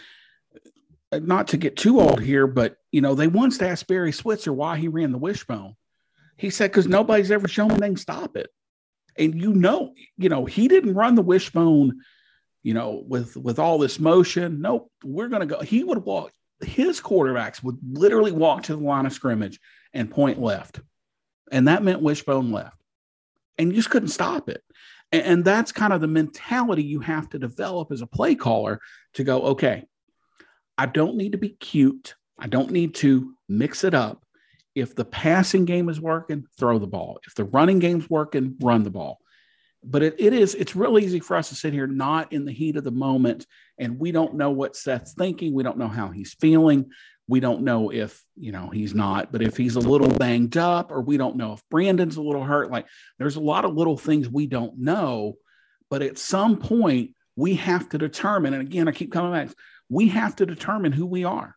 not to get too old here, but you know, they once asked Barry Switzer why he ran the wishbone. He said, because nobody's ever shown him they can stop it. And you know, you know, he didn't run the wishbone, you know, with with all this motion. Nope, we're gonna go. He would walk, his quarterbacks would literally walk to the line of scrimmage and point left. And that meant wishbone left. And you just couldn't stop it. And, and that's kind of the mentality you have to develop as a play caller to go, okay, I don't need to be cute. I don't need to mix it up. If the passing game is working, throw the ball. If the running game's working, run the ball. But it, it is, it's real easy for us to sit here not in the heat of the moment and we don't know what Seth's thinking. We don't know how he's feeling. We don't know if, you know, he's not, but if he's a little banged up or we don't know if Brandon's a little hurt. Like there's a lot of little things we don't know. But at some point, we have to determine, and again, I keep coming back, we have to determine who we are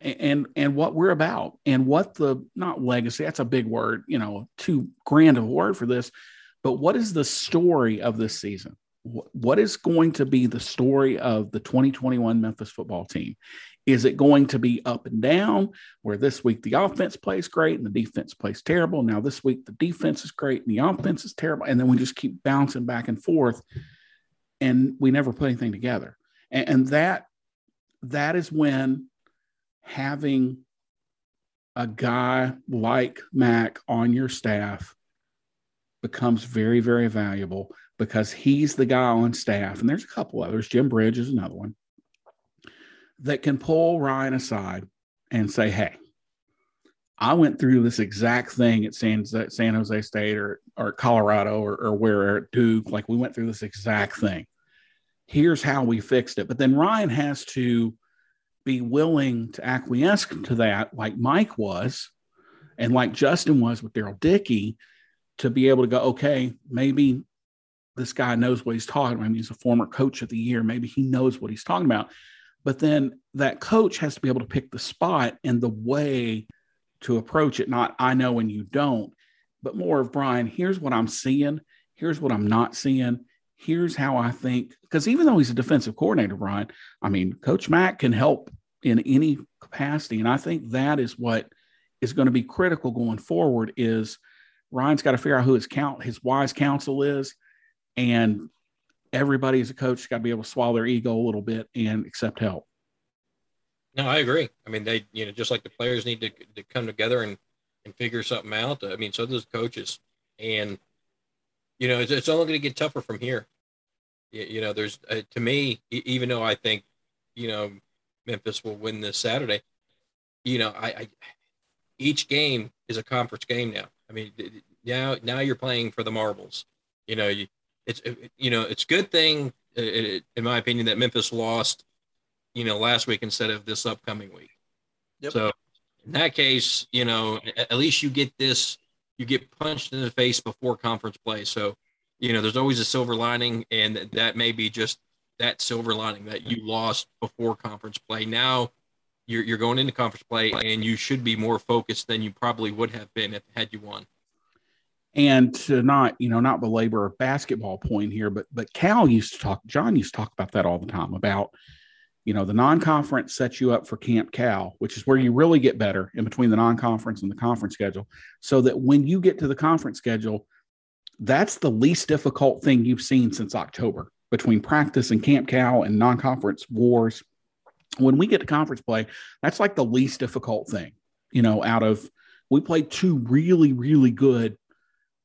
and and what we're about and what the not legacy that's a big word you know too grand of a word for this but what is the story of this season what is going to be the story of the 2021 Memphis football team is it going to be up and down? Where this week the offense plays great and the defense plays terrible. Now this week the defense is great and the offense is terrible. And then we just keep bouncing back and forth and we never put anything together. And, and that that is when having a guy like Mac on your staff becomes very, very valuable because he's the guy on staff. And there's a couple others. Jim Bridge is another one that can pull Ryan aside and say, Hey, I went through this exact thing at San, San Jose State or, or Colorado or, or where at Duke. Like we went through this exact thing. Here's how we fixed it. But then Ryan has to be willing to acquiesce to that, like Mike was, and like Justin was with Darrell Dickey, to be able to go, okay, maybe this guy knows what he's talking about. Maybe he's a former coach of the year. Maybe he knows what he's talking about. But then that coach has to be able to pick the spot and the way to approach it. Not I know and you don't, but more of Brian, here's what I'm seeing. Here's what I'm not seeing here's how I think. Because even though he's a defensive coordinator, Bryan, I mean, Coach Mack can help in any capacity, and I think that is what is going to be critical going forward. Is Ryan's got to figure out who his count, his wise counsel is, and everybody as a coach got to be able to swallow their ego a little bit and accept help. No, I agree. I mean, they, you know, just like the players need to, to come together and, and figure something out. I mean, so does coaches. And you know, it's, it's only going to get tougher from here. You, you know, there's uh, to me, even though I think, you know, Memphis will win this Saturday. You know, I, I each game is a conference game now. I mean, now now you're playing for the marbles. You know, you, it's you know it's good thing uh, in my opinion that Memphis lost. You know, last week instead of this upcoming week. Yep. So in that case, you know, at least you get this you get punched in the face before conference play. So, you know, there's always a silver lining, and that may be just that silver lining that you lost before conference play. Now you're, you're going into conference play, and you should be more focused than you probably would have been if had you won. And to not, you know, not belabor a basketball point here, but but Cal used to talk, John used to talk about that all the time about you know, the non-conference sets you up for Camp Cal, which is where you really get better in between the non-conference and the conference schedule. So that when you get to the conference schedule, that's the least difficult thing you've seen since October between practice and Camp Cal and non-conference wars. When we get to conference play, that's like the least difficult thing, you know, out of we played two really, really good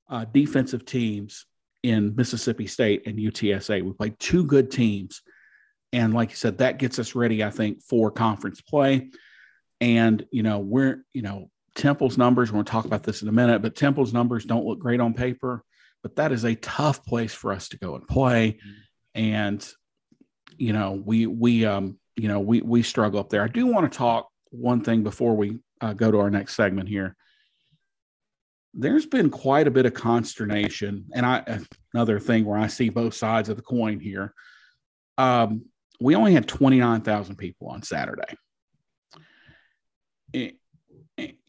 uh, defensive teams in Mississippi State and UTSA. We played two good teams and like you said, that gets us ready, I think, for conference play. And, you know, we're, you know, Temple's numbers, we're going to talk about this in a minute, but Temple's numbers don't look great on paper, but that is a tough place for us to go and play. And, you know, we, we, um, you know, we, we struggle up there. I do want to talk one thing before we uh, go to our next segment here. There's been quite a bit of consternation, and I another thing where I see both sides of the coin here. Um, we only had 29,000 people on Saturday.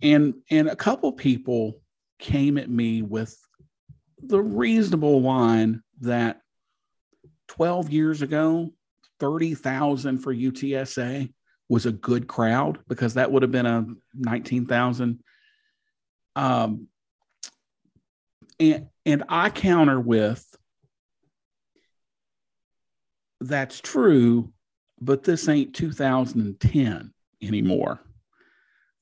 And and a couple people came at me with the reasonable line that 12 years ago, 30,000 for UTSA was a good crowd because that would have been a 19,000. Um, and, and I counter with that's true, but this ain't 2010 anymore.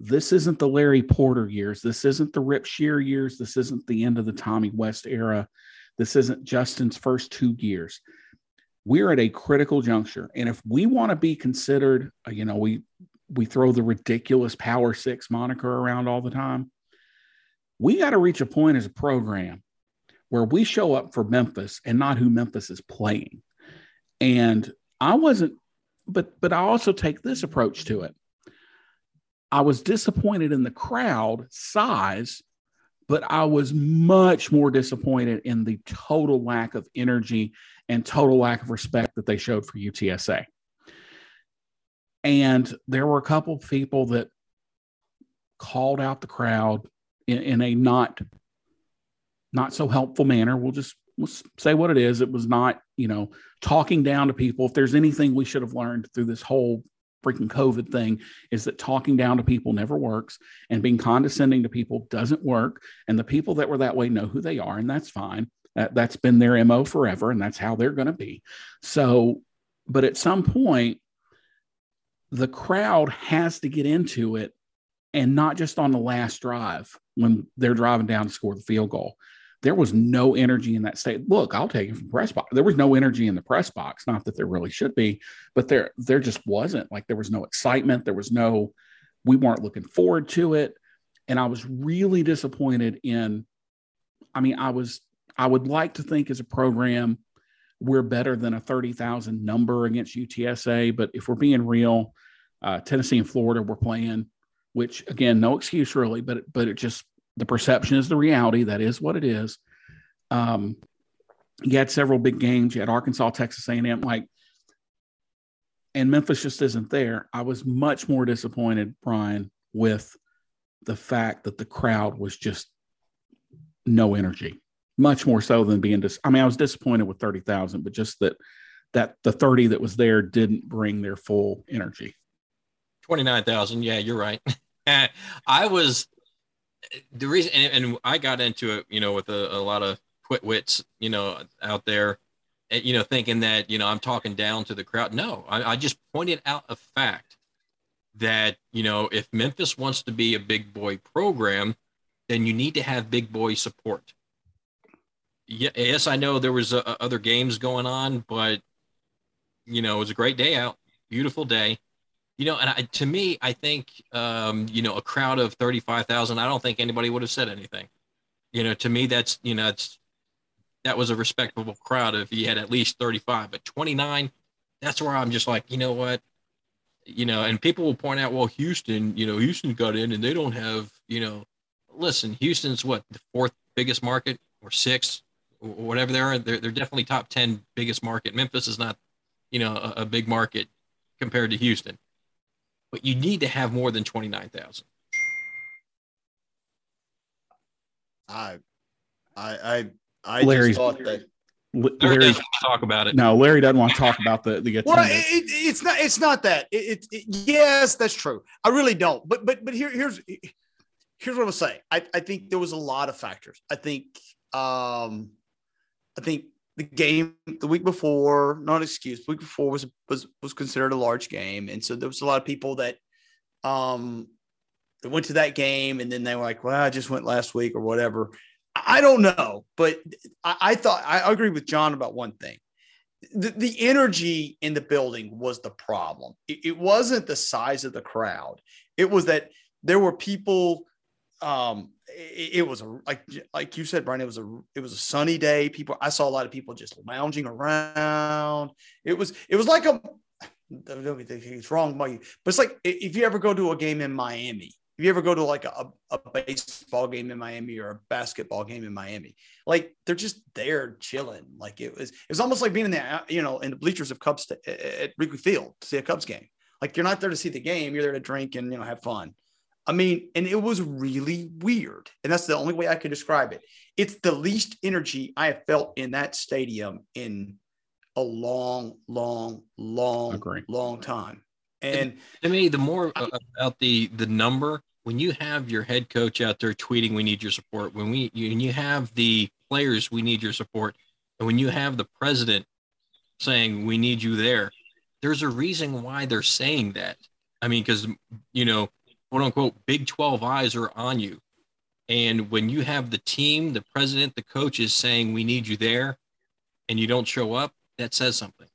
This isn't the Larry Porter years. This isn't the Rip Scherer years. This isn't the end of the Tommy West era. This isn't Justin's first two years. We're at a critical juncture. And if we want to be considered, uh, you know, we we throw the ridiculous Power Six moniker around all the time. We got to reach a point as a program where we show up for Memphis and not who Memphis is playing. And I wasn't, but but I also take this approach to it. I was disappointed in the crowd size, but I was much more disappointed in the total lack of energy and total lack of respect that they showed for UTSA. And there were a couple of people that called out the crowd in, in a not not so helpful manner. We'll just we'll say what it is. It was not, you know, talking down to people. If there's anything we should have learned through this whole freaking COVID thing, is that talking down to people never works and being condescending to people doesn't work. And the people that were that way know who they are, and that's fine. That, that's been their MO forever, and that's how they're going to be. So, but at some point, the crowd has to get into it and not just on the last drive when they're driving down to score the field goal there was no energy in that state. Look, I'll take it from press box. There was no energy in the press box. Not that there really should be, but there there just wasn't. Like there was no excitement. There was no. We weren't looking forward to it, and I was really disappointed in. I mean, I was. I would like to think as a program, we're better than a thirty thousand number against UTSA. But if we're being real, uh, Tennessee and Florida were playing, which again, no excuse really, but but it just the perception is the reality. That is what it is. Um, you had several big games. You had Arkansas, Texas A&M, like, and Memphis just isn't there. I was much more disappointed, Bryan, with the fact that the crowd was just no energy, much more so than being dis. I mean, I was disappointed with thirty thousand, but just that that the thirty that was there didn't bring their full energy. Twenty nine thousand. Yeah, you're right. <laughs> I was the reason, and, and, I got into it, you know, with a, a lot of quit wits, you know, out there, you know, thinking that, you know, I'm talking down to the crowd. No, I, I just pointed out a fact that, you know, if Memphis wants to be a big boy program, then you need to have big boy support. Yes, I know there was uh, other games going on, but you know, it was a great day out, beautiful day. You know, and I, to me, I think um, you know a crowd of thirty five thousand. I don't think anybody would have said anything. You know, to me, that's you know, it's that was a respectable crowd if he had at least thirty five. But twenty nine, that's where I'm just like, you know what, you know, and people will point out, well, Houston, you know, Houston got in and they don't have, you know, listen, Houston's what the fourth biggest market or sixth, or whatever they are. They're, they're definitely top ten biggest market. Memphis is not, you know, a, a big market compared to Houston but you need to have more than 29,000. I, I, I, I Larry's, just thought that. Larry doesn't talk about it. No, Larry doesn't want to talk about the the Well, it, it's not. It's not that. It, it, yes, that's true. I really don't. But but but here here's here's what I'm saying. I I think there was a lot of factors. I think um I think the game the week before, not excuse, week before was was was considered a large game, and so there was a lot of people that um that went to that game, and then they were like, "Well, I just went last week or whatever." I don't know, but I, I thought I agree with John about one thing. The, the energy in the building was the problem. It, it wasn't the size of the crowd. It was that there were people um it, was a like like you said bryan it was a it was a sunny day people i saw a lot of people just lounging around it was it was like a don't think it's wrong but it's like if you ever go to a game in miami if you ever go to like a, a baseball game in Miami or a basketball game in Miami, like they're just there chilling. Like it was, it was almost like being in the, you know, in the bleachers of Cubs to, at Wrigley Field to see a Cubs game. Like you're not there to see the game, you're there to drink and, you know, have fun. I mean, and it was really weird. And that's the only way I can describe it. It's the least energy I have felt in that stadium in a long, long, long, Agree. long time. And to me, the more about the the number, when you have your head coach out there tweeting, "We need your support," when we when you have the players, "We need your support," and when you have the president saying, "We need you there," there's a reason why they're saying that. I mean, because you know, quote unquote, Big Twelve eyes are on you, and when you have the team, the president, the coaches saying, "We need you there," and you don't show up, that says something.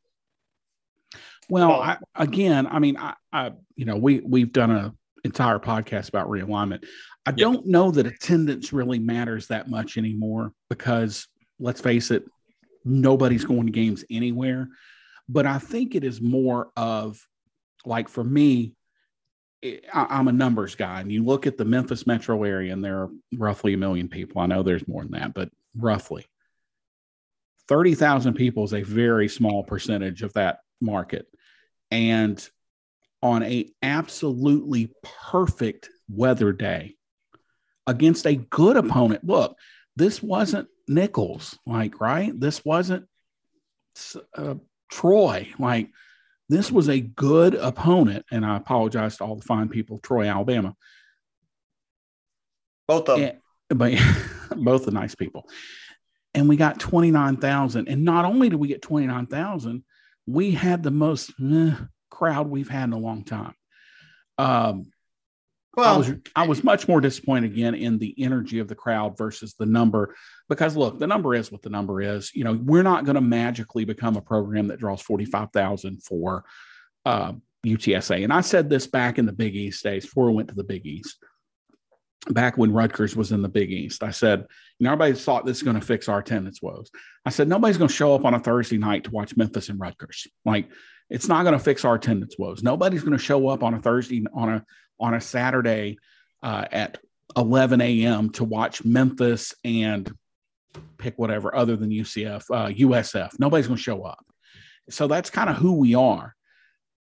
Well, I, again, I mean, I, I, you know, we we've done a entire podcast about realignment. I Yeah. don't know that attendance really matters that much anymore because let's face it, nobody's going to games anywhere. But I think it is more of like for me, I, I'm a numbers guy, and you look at the Memphis metro area, and there are roughly a million people. I know there's more than that, but roughly 30,000 people is a very small percentage of that market. And on a absolutely perfect weather day against a good opponent, look, this wasn't Nicholls, like, right? This wasn't uh, Troy. Like, this was a good opponent. And I apologize to all the fine people of Troy, Alabama. both of them. And- but <laughs> both the nice people. And we got 29,000. And not only did we get 29,000, we had the most eh, crowd we've had in a long time. Um, well, I was I was much more disappointed again in the energy of the crowd versus the number because look, the number is what the number is. You know, we're not going to magically become a program that draws 45,000 for uh, UTSA. And I said this back in the Big East days before we went to the Big East. Back when Rutgers was in the Big East, I said, you know, everybody thought this is going to fix our attendance woes. I said, nobody's going to show up on a Thursday night to watch Memphis and Rutgers. Like, it's not going to fix our attendance woes. Nobody's going to show up on a Thursday on a on a Saturday uh, at 11 a.m. to watch Memphis and pick whatever other than UCF, uh, USF. Nobody's going to show up. So that's kind of who we are.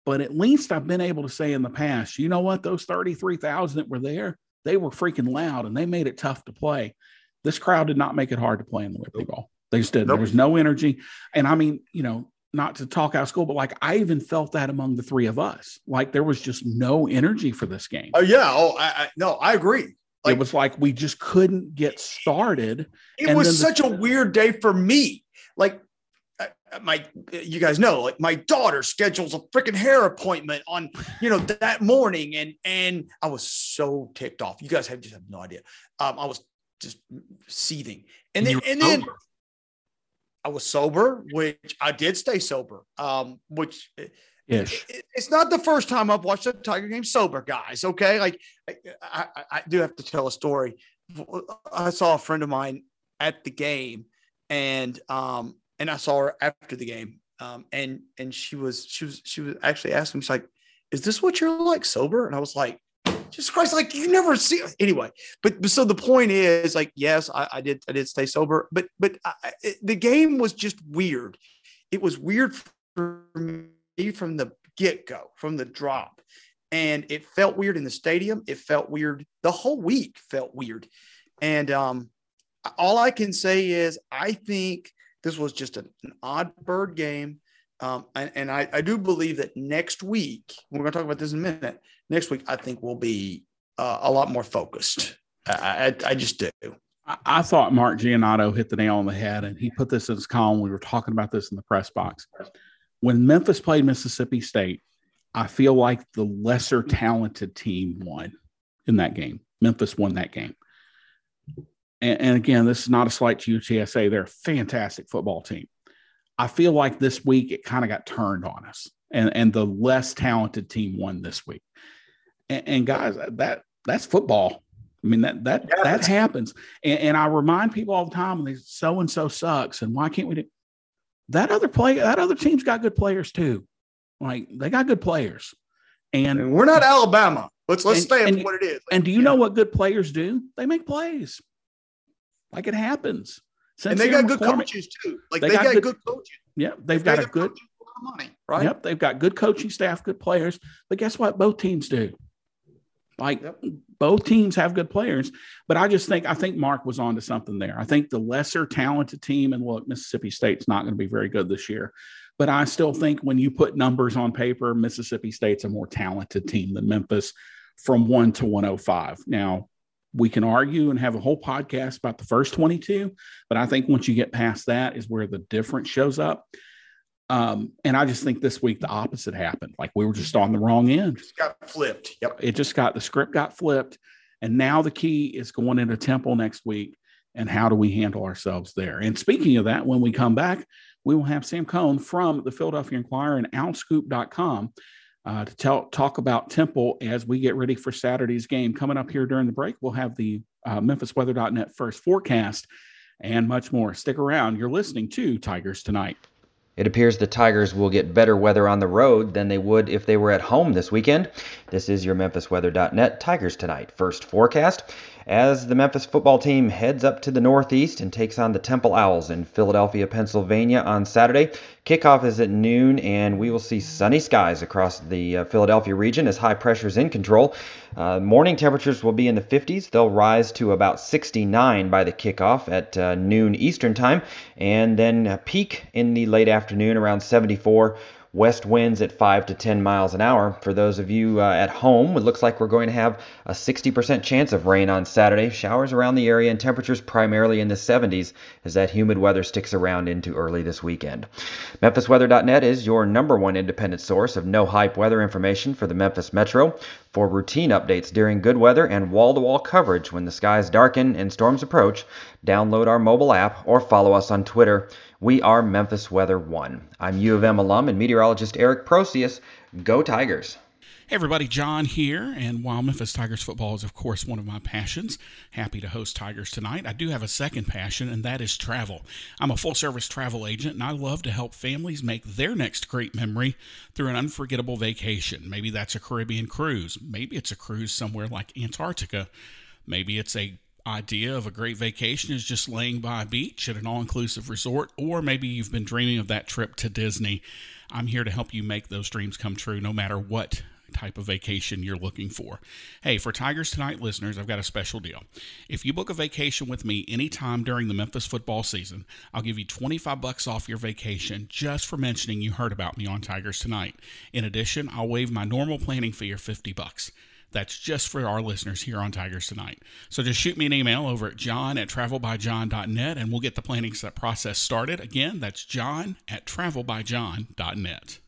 But at least I've been able to say in the past, you know what? Those 33,000 that were there, they were freaking loud and they made it tough to play. This crowd did not make it hard to play in the Liberty Bowl. They just didn't. Nope. There was no energy. And I mean, you know, not to talk out of school, but like I even felt that among the three of us. Like there was just no energy for this game. oh yeah. Oh, I, I no, I agree. Like it was like we just couldn't get started. it was then such a weird day for me. Like I- I- my, you guys know, like my daughter schedules a freaking hair appointment on, you know, that morning, and and I was so ticked off. You guys have just have no idea. Um, I was just seething, and then and then sober. I was sober, which I did stay sober. Um, which Ish. it's not the first time I've watched a Tiger game sober, guys. Okay, like I, I, I do have to tell a story. I saw a friend of mine at the game, and um, and I saw her after the game, um, and and she was she was she was actually asking me, she's like, "Is this what you're like sober?" And I was like, "Jesus Christ!" Like you never see anyway. But, but so the point is, like, yes, I, I did I did stay sober, but but I, it, the game was just weird. It was weird for me from the get go, from the drop. And it felt weird in the stadium. It felt weird. The whole week felt weird. And um, all I can say is I think this was just an, an odd bird game. Um, and, and I, I do believe that next week, we're going to talk about this in a minute. Next week, I think we'll be uh, a lot more focused. I, I, I just do. I, thought Mark Giannotto hit the nail on the head, and he put this in his column. We were talking about this in the press box. When Memphis played Mississippi State, I feel like the lesser talented team won in that game. Memphis won that game. And, and again, this is not a slight to UTSA. They're a fantastic football team. I feel like this week it kind of got turned on us, and, and the less talented team won this week. And, and guys, that that's football. I mean that that Yeah, that happens. And, and I remind people all the time, they so and so sucks, and why can't we do that? Other play, that other team's got good players too. Like they got good players, and And we're not Alabama. Let's let's And- stay and- what it is. And do you know what good players do? They make plays. Like it happens. and they got good coaches too. Like They they, got got, good- good, coaches. Yeah, they've They got a good coaches with a lot of money, right? Yep, they've got good coaching staff, good players. But guess what? Both teams do. Like Yep. both teams have good players. But I just think I think Mark was onto something there. I think the lesser talented team, and look, Mississippi State's not going to be very good this year. But I still think when you put numbers on paper, Mississippi State's a more talented team than Memphis from one to 105. Now, we can argue and have a whole podcast about the first 22, but I think once you get past that is where the difference shows up. Um, and I just think this week the opposite happened. Like we were just on the wrong end. It just got flipped. Yep. It just got the script got flipped. And now the key is going into Temple next week. And how do we handle ourselves there? And speaking of that, when we come back, we will have Sam Cohn from the Philadelphia Inquirer and OwlScoop.com uh, to tell, talk about Temple as we get ready for Saturday's game. Coming up here during the break, we'll have the uh, MemphisWeather.net first forecast and much more. Stick around. You're listening to Tigers Tonight. It appears the Tigers will get better weather on the road than they would if they were at home this weekend. This is your MemphisWeather.net Tigers Tonight first forecast. As the Memphis football team heads up to the northeast and takes on the Temple Owls in Philadelphia, Pennsylvania on Saturday, kickoff is at noon, and we will see sunny skies across the uh, Philadelphia region as high pressure is in control. Uh, morning temperatures will be in the 50s. They'll rise to about 69 by the kickoff at uh, noon Eastern time, and then peak in the late afternoon around 74. West winds at 5 to 10 miles an hour. For those of you uh, at home, it looks like we're going to have a 60% chance of rain on Saturday. Showers around the area and temperatures primarily in the 70s as that humid weather sticks around into early this weekend. MemphisWeather.net is your number one independent source of no hype weather information for the Memphis Metro. For routine updates during good weather and wall to wall coverage when the skies darken and storms approach, download our mobile app or follow us on Twitter. We are Memphis Weather One. I'm U of M alum and meteorologist Erik Proseus. Go Tigers! Hey everybody, John here. And while Memphis Tigers football is, of course, one of my passions, happy to host Tigers tonight, I do have a second passion, and that is travel. I'm a full service travel agent, and I love to help families make their next great memory through an unforgettable vacation. Maybe that's a Caribbean cruise, maybe it's a cruise somewhere like Antarctica, maybe it's a idea of a great vacation is just laying by a beach at an all inclusive resort, or maybe you've been dreaming of that trip to Disney. I'm here to help you make those dreams come true no matter what type of vacation you're looking for. Hey, for Tigers Tonight listeners, I've got a special deal. If you book a vacation with me anytime during the Memphis football season, I'll give you 25 bucks off your vacation just for mentioning you heard about me on Tigers Tonight. In addition, I'll waive my normal planning fee of 50 bucks. That's just for our listeners here on Tigers Tonight. So just shoot me an email over at john at travelbyjohn.net and we'll get the planning set process started. Again, that's john at travelbyjohn.net.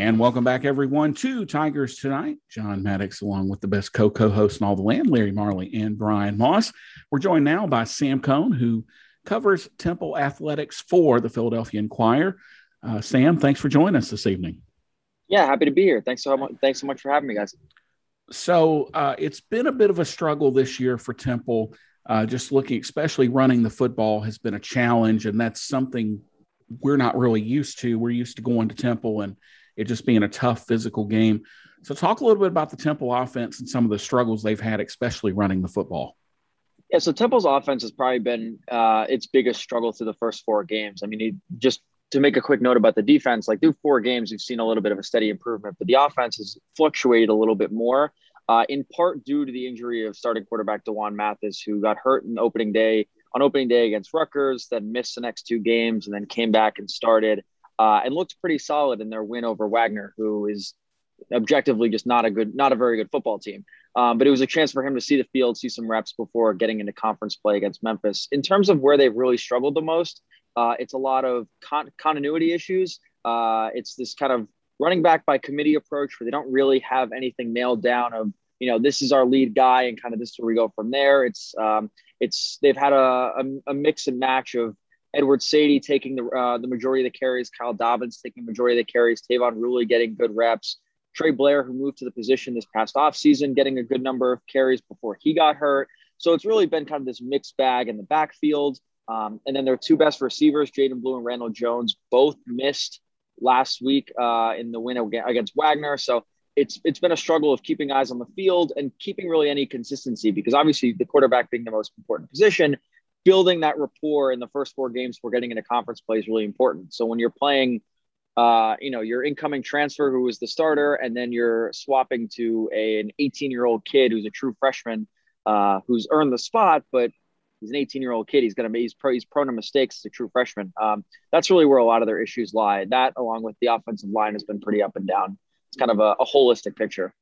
And welcome back, everyone, to Tigers Tonight. John Maddox, along with the best co co hosts in all the land, Larry Marley and Bryan Moss. We're joined now by Sam Cohn, who covers Temple athletics for the Philadelphia Inquirer. Uh, Sam, thanks for joining us this evening. Yeah, happy to be here. Thanks so much. Thanks so much for having me, guys. So uh, it's been a bit of a struggle this year for Temple. Uh, just looking, especially running the football, has been a challenge, and that's something we're not really used to. We're used to going to Temple and it just being a tough physical game. So, talk a little bit about the Temple offense and some of the struggles they've had, especially running the football. Yeah, so Temple's offense has probably been uh, its biggest struggle through the first four games. I mean, it, just to make a quick note about the defense, like through four games, we've seen a little bit of a steady improvement, but the offense has fluctuated a little bit more, uh, in part due to the injury of starting quarterback D'Wan Mathis, who got hurt in opening day on opening day against Rutgers, then missed the next two games, and then came back and started uh, and looked pretty solid in their win over Wagner, who is objectively just not a good, not a very good football team. Um, but it was a chance for him to see the field, see some reps before getting into conference play against Memphis. In terms of where they've really struggled the most, uh, it's a lot of con- continuity issues. Uh, it's this kind of running back by committee approach where they don't really have anything nailed down of you know this is our lead guy and kind of this is where we go from there. It's um, it's they've had a, a, a mix and match of Edward Saydee taking the uh, the majority of the carries, Kyle Dobbins taking the majority of the carries, Tayvon Ruley getting good reps, Trey Blair, who moved to the position this past offseason, getting a good number of carries before he got hurt. So it's really been kind of this mixed bag in the backfield. Um, and then their two best receivers, Jadan Blue and Randle Jones, both missed last week uh, in the win against Wagner. So it's it's been a struggle of keeping eyes on the field and keeping really any consistency because obviously the quarterback being the most important position, building that rapport in the first four games for getting into conference play is really important. So when you're playing, uh, you know, your incoming transfer who is the starter, and then you're swapping to a, an 18 year old kid who's a true freshman uh, who's earned the spot, but he's an 18 year old kid. He's going to he's, pro, he's prone to mistakes as a true freshman. Um, that's really where a lot of their issues lie. That, along with the offensive line, has been pretty up and down. It's kind of a, a holistic picture.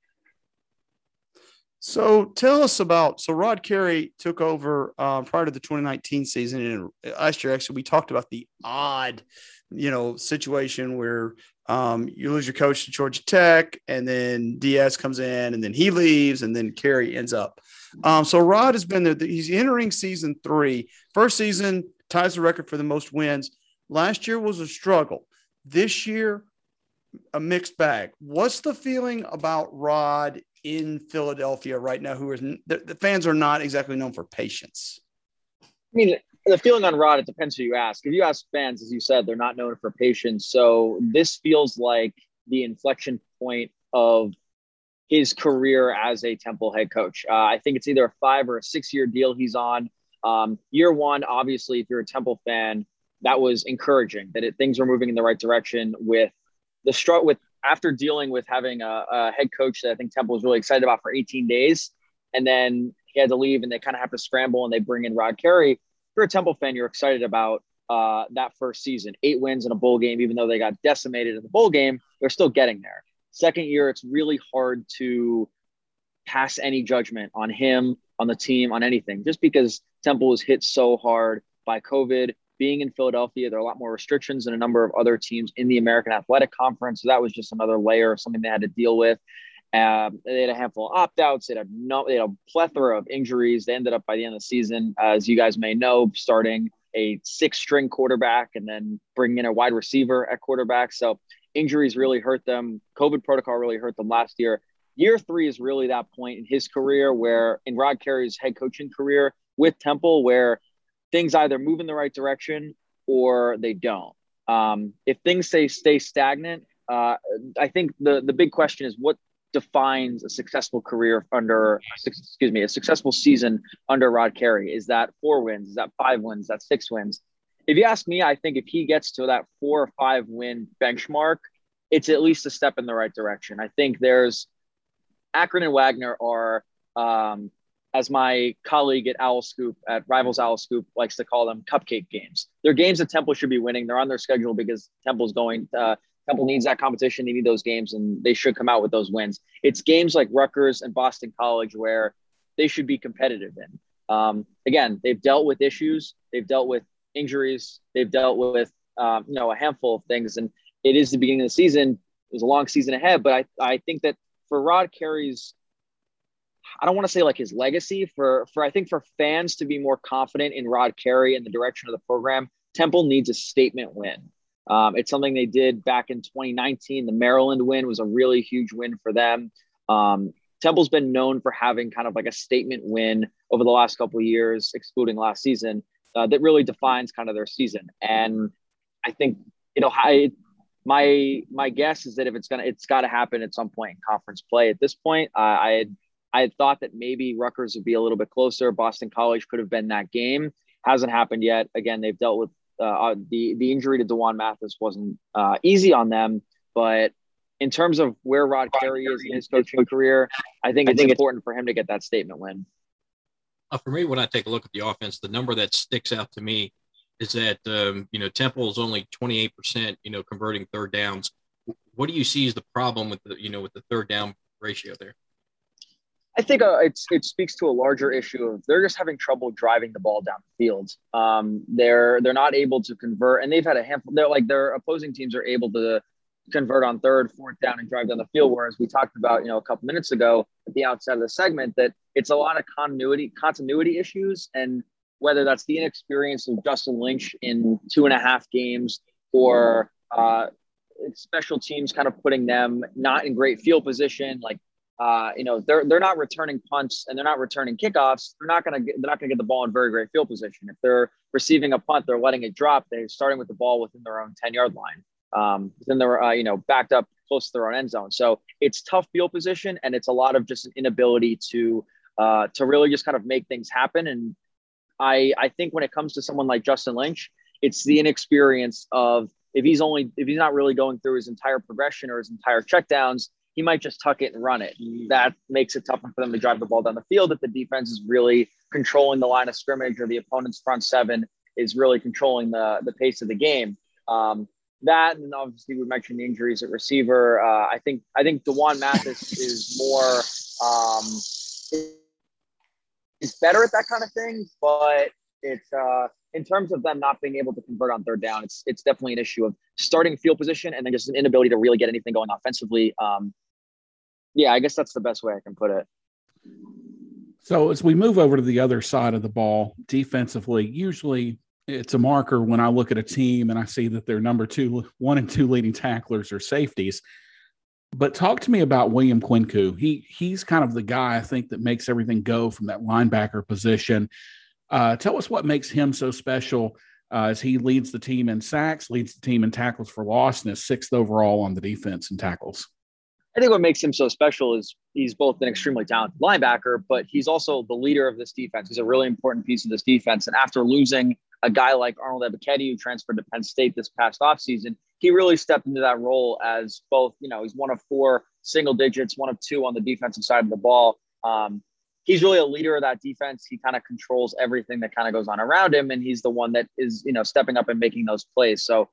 So tell us about so Rod Carey took over uh, prior to the 2019 season, and last year actually we talked about the odd, you know, situation where um, you lose your coach to Georgia Tech, and then Diaz comes in, and then he leaves, and then Carey ends up. Um, so Rod has been there. He's entering season three. First season ties the record for the most wins. Last year was a struggle. This year, a mixed bag. What's the feeling about Rod in Philadelphia right now? Who is the, the fans are not exactly known for patience. I mean, the feeling on Rod, it depends who you ask. If you ask fans, as you said, they're not known for patience. So this feels like the inflection point of his career as a Temple head coach. Uh, I think it's either a five or a six year deal he's on. Um, year one, obviously, if you're a Temple fan, that was encouraging that it, things were moving in the right direction with the struggle with after dealing with having a, a, head coach that I think Temple was really excited about for 18 days, and then he had to leave, and they kind of have to scramble, and they bring in Rod Carey. If you're a Temple fan, you're excited about uh, that first season, eight wins in a bowl game, even though they got decimated in the bowl game, they're still getting there. Second year, it's really hard to pass any judgment on him, on the team, on anything, just because Temple was hit so hard by COVID. Being in Philadelphia, there are a lot more restrictions than a number of other teams in the American Athletic Conference. So that was just another layer of something they had to deal with. Um, they had a handful of opt outs. They had no, they had a plethora of injuries. They ended up by the end of the season, as you guys may know, starting a six string quarterback and then bringing in a wide receiver at quarterback. So injuries really hurt them. COVID protocol really hurt them last year. Year three is really that point in his career where, in Rod Carey's head coaching career with Temple, where things either move in the right direction or they don't. Um, if things stay stay stagnant, uh, I think the the big question is what defines a successful career under excuse me a successful season under Rod Carey. Is that four wins? Is that five wins? Is that six wins? if you ask me, I think if he gets to that four or five win benchmark, it's at least a step in the right direction. I think there's Akron and Wagner are, um, as my colleague at Owl Scoop at Rivals Owl Scoop likes to call them, cupcake games. They're games that Temple should be winning. They're on their schedule because Temple's going. Uh, Temple needs that competition. They need those games, and they should come out with those wins. It's games like Rutgers and Boston College where they should be competitive in. Um, again, they've dealt with issues. They've dealt with injuries. They've dealt with um, you know a handful of things, and it is the beginning of the season. It was a long season ahead, but I I think that for Rod Carey's, I don't want to say like his legacy for for I think for fans to be more confident in Rod Carey and the direction of the program, Temple needs a statement win. Um, it's something they did back in 2019. The Maryland win was a really huge win for them. Um, Temple's been known for having kind of like a statement win over the last couple of years, excluding last season uh, that really defines kind of their season. And I think you know, I, my my guess is that if it's gonna, it's got to happen at some point in conference play. At this point, uh, I had I had thought that maybe Rutgers would be a little bit closer. Boston College could have been that game. Hasn't happened yet. Again, they've dealt with uh, uh the the injury to D'Wan Mathis wasn't uh, easy on them, but in terms of where Rod Carey is in his coaching career, I think it's I think important it's, for him to get that statement win uh, for me, when I take a look at the offense, the number that sticks out to me is that um, you know Temple is only 28 percent, you know, converting third downs. What do you see as the problem with the you know with the third down ratio there? I think uh, it speaks to a larger issue of they're just having trouble driving the ball down the field. Um, they're they're not able to convert, and they've had a handful. They're like their opposing teams are able to convert on third, fourth down, and drive down the field. Whereas we talked about, you know, a couple minutes ago at the outset of the segment that it's a lot of continuity continuity issues, and whether that's the inexperience of Justin Lynch in two and a half games or uh, special teams kind of putting them not in great field position, like uh, you know, they're they're not returning punts and they're not returning kickoffs. They're not gonna get they're not gonna get the ball in very great field position. If they're receiving a punt, they're letting it drop. They're starting with the ball within their own ten yard line. Um, then they're uh, you know backed up close to their own end zone. So it's tough field position, and it's a lot of just an inability to uh, to really just kind of make things happen. And I I think when it comes to someone like Justin Lynch, it's the inexperience of if he's only if he's not really going through his entire progression or his entire checkdowns he might just tuck it and run it. That makes it tougher for them to drive the ball down the field if the defense is really controlling the line of scrimmage or the opponent's front seven is really controlling the, the pace of the game. Um, that and obviously we mentioned the injuries at receiver. Uh, I think I think D'Wan Mathis is more um, is better at that kind of thing, but it's uh, in terms of them not being able to convert on third down, it's it's definitely an issue of starting field position and then just an inability to really get anything going offensively. Um, yeah, I guess that's the best way I can put it. So as we move over to the other side of the ball defensively, usually it's a marker when I look at a team and I see that their number two, one and two leading tacklers are safeties. But talk to me about William Kwenkeu. He he's kind of the guy I think that makes everything go from that linebacker position. Uh, tell us what makes him so special uh, as he leads the team in sacks, leads the team in tackles for loss, and is sixth overall on the defense in tackles. I think what makes him so special is he's both an extremely talented linebacker, but he's also the leader of this defense. He's a really important piece of this defense. And after losing a guy like Arnold Ebiketie, who transferred to Penn State this past offseason, he really stepped into that role as both, you know, he's one of four single digits, one of two on the defensive side of the ball. Um, he's really a leader of that defense. He kind of controls everything that kind of goes on around him. And he's the one that is, you know, stepping up and making those plays. So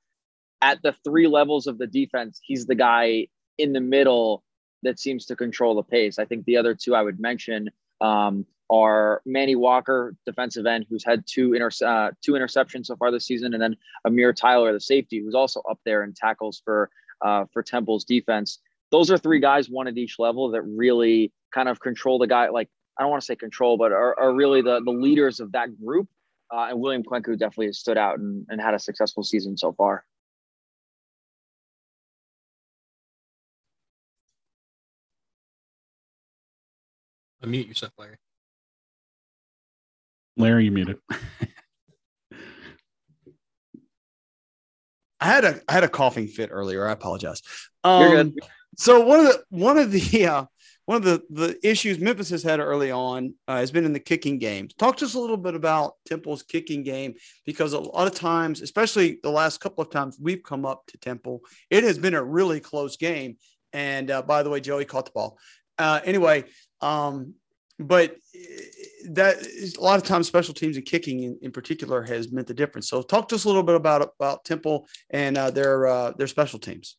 at the three levels of the defense, he's the guy in the middle that seems to control the pace. I think the other two I would mention um, are Manny Walker, defensive end, who's had two inter- uh, two interceptions so far this season, and then Amir Tyler, the safety, who's also up there in tackles for uh, for Temple's defense. Those are three guys, one at each level, that really kind of control the guy. Like I don't want to say control, but are, are really the the leaders of that group. Uh, and William Kwenkeu definitely has stood out and, and had a successful season so far. Unmute yourself, Larry. Larry, you muted. <laughs> I had a I had a coughing fit earlier. I apologize. Um, You're good. So one of the one of the <laughs> uh, one of the the issues Memphis has had early on uh, has been in the kicking game. Talk to us a little bit about Temple's kicking game because a lot of times, especially the last couple of times we've come up to Temple, it has been a really close game. And uh, by the way, Joey caught the ball. Uh, anyway, um, but that is, a lot of times special teams and kicking in, in, particular has meant the difference. So talk to us a little bit about about Temple and uh, their uh, their special teams.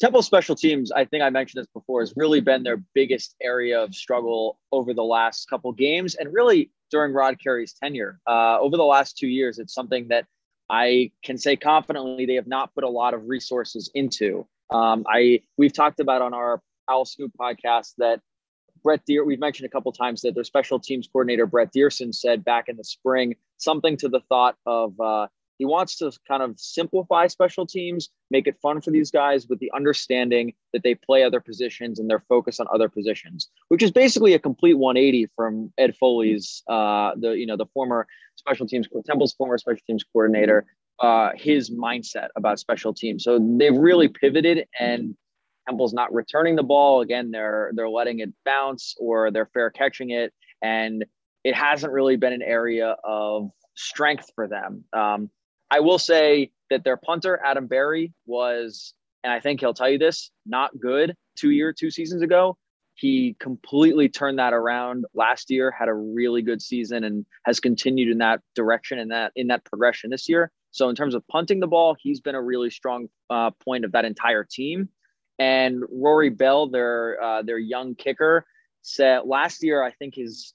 Temple special teams, I think I mentioned this before, has really been their biggest area of struggle over the last couple games, and really during Rod Carey's tenure. Uh, over the last two years, it's something that I can say confidently they have not put a lot of resources into. Um, I we've talked about on our Owl Scoop podcast that Brett Deer, we've mentioned a couple times that their special teams coordinator Brett Diersen said back in the spring something to the thought of uh, he wants to kind of simplify special teams, make it fun for these guys with the understanding that they play other positions and they're focused on other positions, which is basically a complete 180 from Ed Foley's, uh, the you know the former special teams Temple's former special teams coordinator, uh, his mindset about special teams. So they've really pivoted and Temple's not returning the ball. Again, they're they're letting it bounce or they're fair catching it, and it hasn't really been an area of strength for them. Um, I will say that their punter Adam Barry was, and I think he'll tell you this, not good two year two seasons ago. He completely turned that around last year, had a really good season, and has continued in that direction and that in that progression this year. So in terms of punting the ball, he's been a really strong uh, point of that entire team. And Rory Bell, their uh, their young kicker, said last year I think his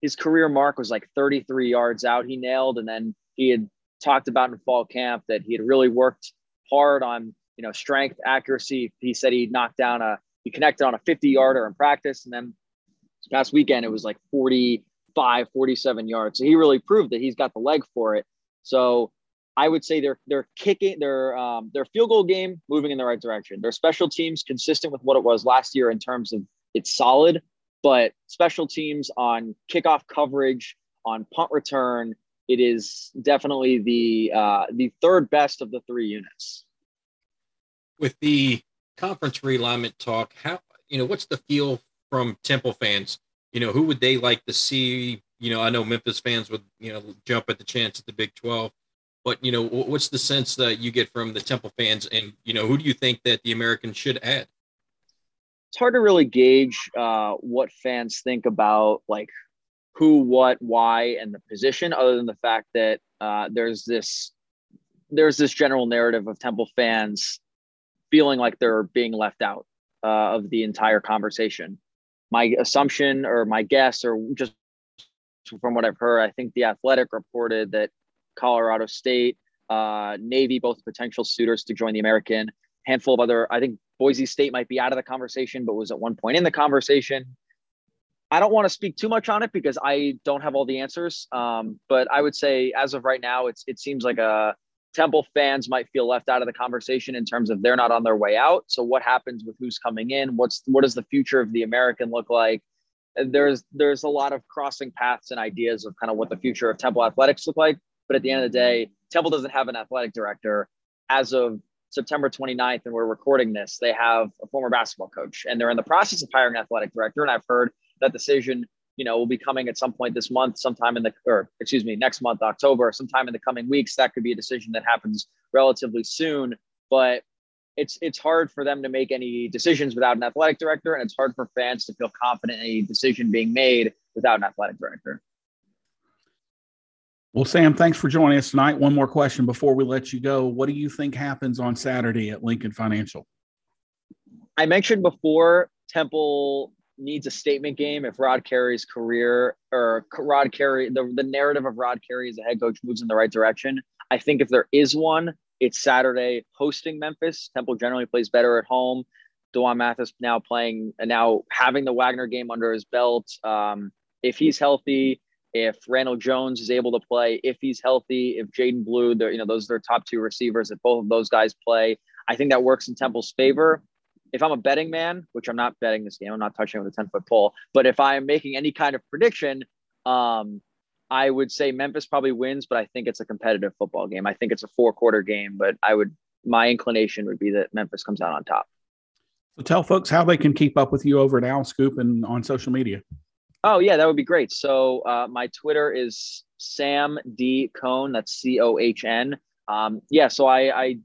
his career mark was like 33 yards out. He nailed, and then he had talked about in fall camp that he had really worked hard on you know strength, accuracy. He said he knocked down a he connected on a 50 yarder in practice, and then this past weekend it was like 45, 47 yards. So he really proved that he's got the leg for it. So I would say they're they're kicking their um, their field goal game moving in the right direction. Their special teams consistent with what it was last year in terms of it's solid, but special teams on kickoff coverage, on punt return, it is definitely the uh, the third best of the three units. With the conference realignment talk, how you know what's the feel from Temple fans? You know, who would they like to see? You know, I know Memphis fans would you know jump at the chance at the Big Twelve, but you know, what's the sense that you get from the Temple fans, and you know, who do you think that the Americans should add? It's hard to really gauge uh, what fans think about like who, what, why, and the position, other than the fact that uh, there's this there's this general narrative of Temple fans feeling like they're being left out uh, of the entire conversation. My assumption or my guess, or just from what I've heard, I think the Athletic reported that Colorado State, uh, Navy, both potential suitors to join the American. Handful of other, I think Boise State might be out of the conversation, but was at one point in the conversation. I don't want to speak too much on it because I don't have all the answers. Um, but I would say, as of right now, it's it seems like a Temple fans might feel left out of the conversation in terms of they're not on their way out. So what happens with who's coming in? What's what does the future of the American look like? There's there's a lot of crossing paths and ideas of kind of what the future of Temple athletics look like. But at the end of the day, Temple doesn't have an athletic director as of September 29th, and we're recording this. They have a former basketball coach, and they're in the process of hiring an athletic director. And I've heard that decision, you know, will be coming at some point this month, sometime in the, or excuse me, next month, October, sometime in the coming weeks. That could be a decision that happens relatively soon. But it's it's hard for them to make any decisions without an athletic director, and it's hard for fans to feel confident in any decision being made without an athletic director. Well, Sam, thanks for joining us tonight. One more question before we let you go. What do you think happens on Saturday at Lincoln Financial? I mentioned before Temple needs a statement game if Rod Carey's career or Rod Carey, the, the narrative of Rod Carey as a head coach moves in the right direction. I think if there is one, it's Saturday hosting Memphis. Temple generally plays better at home. D'Wan Mathis now playing and now having the Wagner game under his belt. Um, if he's healthy, if Randle Jones is able to play, if he's healthy, if Jadan Blue, you know, those are their top two receivers, if both of those guys play, I think that works in Temple's favor. If I'm a betting man, which I'm not betting this game, I'm not touching with a 10 foot pole, but if I'm making any kind of prediction, um, I would say Memphis probably wins, but I think it's a competitive football game. I think it's a four quarter game, but I would, my inclination would be that Memphis comes out on top. So tell folks how they can keep up with you over at Owl Scoop and on social media. Oh yeah, that would be great. So uh, my Twitter is Sam D Cohn. That's C O H N. Um, yeah, so I, I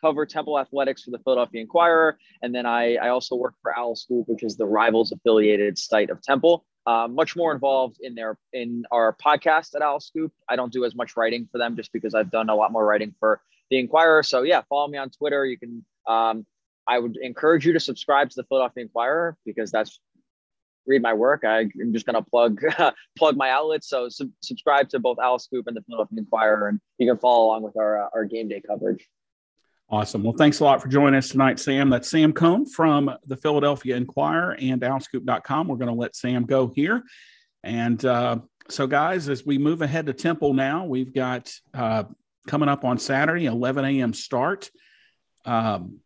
cover Temple athletics for the Philadelphia Inquirer, and then I, I also work for Owl Scoop, which is the rivals affiliated site of Temple. Uh, much more involved in their in our podcast at Owl Scoop. I don't do as much writing for them just because I've done a lot more writing for the Inquirer. So yeah, follow me on Twitter. You can. Um, I would encourage you to subscribe to the Philadelphia Inquirer because that's read my work. I, am just going to plug <laughs> plug my outlets. So sub- subscribe to both Owl Scoop and the Philadelphia Inquirer, and you can follow along with our uh, our game day coverage. Awesome. Well, thanks a lot for joining us tonight, Sam. That's Sam Cohn from the Philadelphia Inquirer and owlscoop.com. We're going to let Sam go here. And uh, so, guys, as we move ahead to Temple now, we've got uh, coming up on Saturday, 11 a.m. start. Um,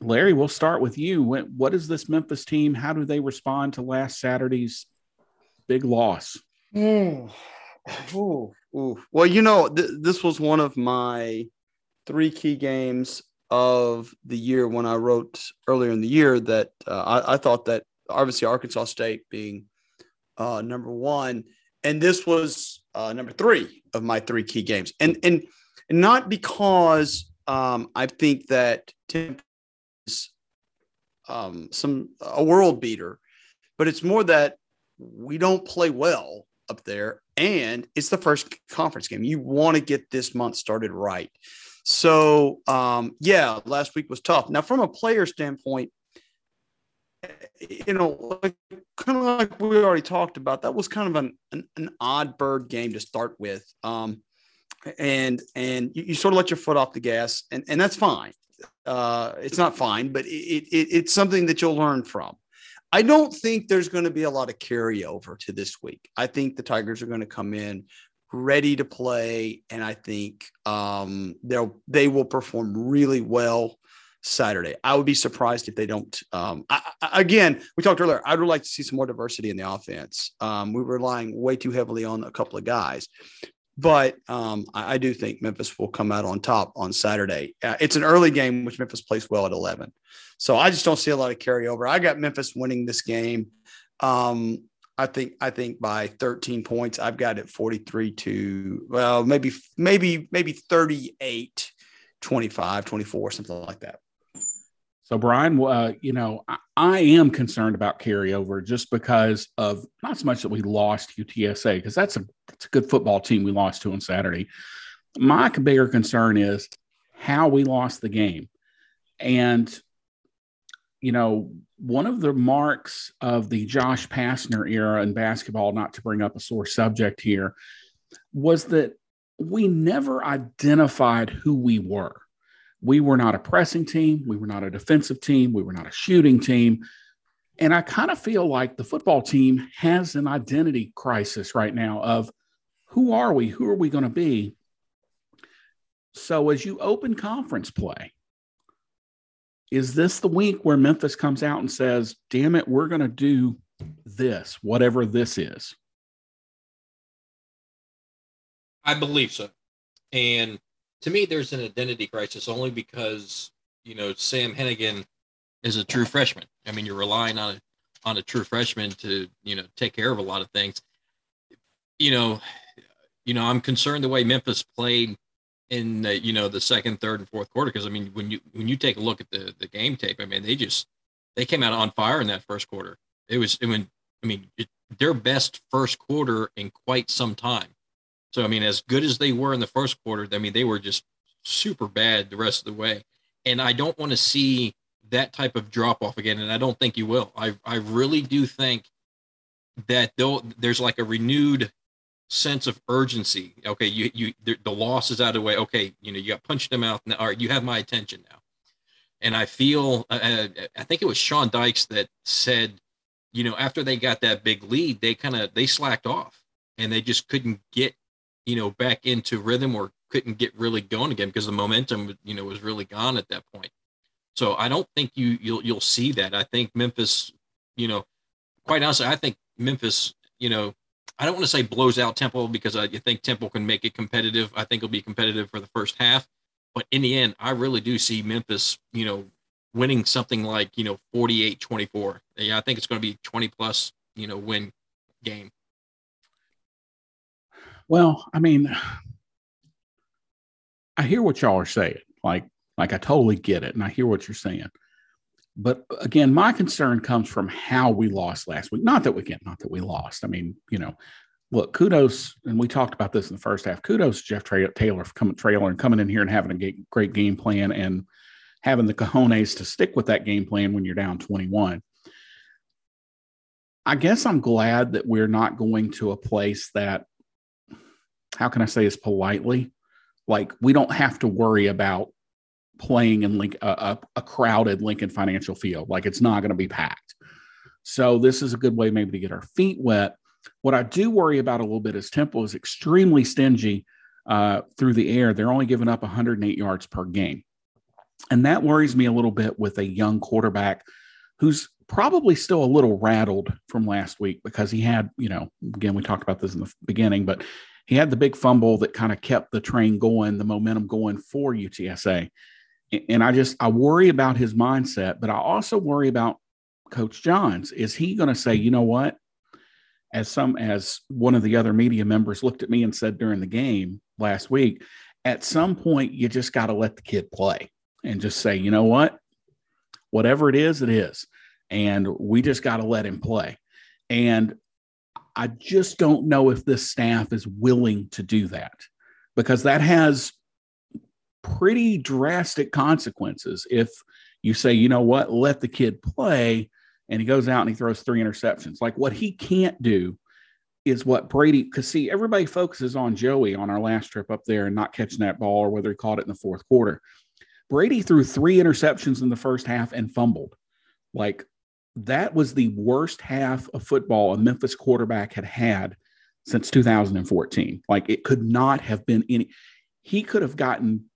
Larry, we'll start with you. What is this Memphis team? How do they respond to last Saturday's big loss? Ooh. Ooh. Ooh. Well, you know, th- this was one of my three key games of the year when I wrote earlier in the year that uh, I, I, thought that obviously Arkansas State being uh, number one, and this was uh, number three of my three key games, and and, and not because um, I think that Tim um, some a world beater, but it's more that we don't play well up there, and it's the first conference game. You want to get this month started right. So um, yeah, last week was tough. Now, from a player standpoint, you know, like, kind of like we already talked about, that was kind of an, an, an odd bird game to start with. Um, and and you, you, sort of let your foot off the gas, and, and that's fine uh, it's not fine, but it, it, it's something that you'll learn from. I don't think there's going to be a lot of carryover to this week. I think the Tigers are going to come in ready to play, and I think um, they'll they will perform really well. Saturday. I would be surprised if they don't. Um, I, I, again, we talked earlier. I would like to see some more diversity in the offense. Um, we were relying way too heavily on a couple of guys, but um, I, I, do think Memphis will come out on top on Saturday. Uh, it's an early game, which Memphis plays well at 11. So I just don't see a lot of carryover. I got Memphis winning this game. Um, I think I think by 13 points. I've got it 43 to well, maybe maybe maybe 38, 25, 24, something like that. So, Bryan, uh, you know, I, I, am concerned about carryover just because of not so much that we lost UTSA, because that's a, that's a good football team we lost to on Saturday. My bigger concern is how we lost the game. And, you know, one of the marks of the Josh Pastner era in basketball, not to bring up a sore subject here, was that we never identified who we were we were not a pressing team. We were not a defensive team. We were not a shooting team. And I kind of feel like the football team has an identity crisis right now of who are we? Who are we going to be? So as you open conference play, is this the week where Memphis comes out and says, damn it, we're going to do this, whatever this is? I believe so. And to me, there's an identity crisis only because you know Sam Henigan is a true freshman. I mean, you're relying on a, on a true freshman to you know take care of a lot of things. You know, you know, I'm concerned the way Memphis played in the, you know the second, third, and fourth quarter because I mean, when you when you take a look at the the game tape, I mean, they just they came out on fire in that first quarter. It was I mean, I mean, it, their best first quarter in quite some time. So I mean, as good as they were in the first quarter, I mean, they were just super bad the rest of the way. And I don't want to see that type of drop off again. And I don't think you will. I I really do think that though there's like a renewed sense of urgency. Okay, you you the, the loss is out of the way. Okay, you know you got punched in the mouth. Now, all right, you have my attention now. And I feel uh, uh I think it was Sean Dykes that said, you know, after they got that big lead, they kind of they slacked off and they just couldn't get you know, back into rhythm or couldn't get really going again because the momentum, you know, was really gone at that point. So I don't think you you'll you'll see that. I think Memphis, you know, quite honestly, I think Memphis, you know, I don't want to say blows out Temple because I think Temple can make it competitive. I think it'll be competitive for the first half, but in the end, I really do see Memphis, you know, winning something like you know 48-24. Yeah, I think it's going to be 20 plus, you know, win game. Well, I mean, I hear what y'all are saying. Like, like I totally get it, and I hear what you're saying. But again, my concern comes from how we lost last week. Not that we get, not that we lost. I mean, you know, look, kudos, and we talked about this in the first half. Kudos Jeff Traylor for coming trailer and coming in here and having a great game plan and having the cojones to stick with that game plan when you're down 21. I guess I'm glad that we're not going to a place that how can I say this politely? Like we don't have to worry about playing in Link, a, a crowded Lincoln Financial Field. Like it's not going to be packed. So this is a good way maybe to get our feet wet. What I do worry about a little bit is Temple is extremely stingy uh, through the air. They're only giving up 108 yards per game. And that worries me a little bit with a young quarterback who's probably still a little rattled from last week because he had, you know, again, we talked about this in the beginning, but he had the big fumble that kind of kept the train going, the momentum going for UTSA. And I just I worry about his mindset, but I also worry about Coach Johns. Is he going to say, you know what? As some as one of the other media members looked at me and said during the game last week, at some point you just got to let the kid play and just say, you know what? Whatever it is, it is. And we just got to let him play. And I just don't know if this staff is willing to do that because that has pretty drastic consequences. If you say, you know what, let the kid play, and he goes out and he throws three interceptions, like what he can't do is what Brady, because see, everybody focuses on Joey on our last trip up there and not catching that ball or whether he caught it in the fourth quarter. Brady threw three interceptions in the first half and fumbled. Like that was the worst half of football a Memphis quarterback had had since 2014. Like it could not have been any. He could have gotten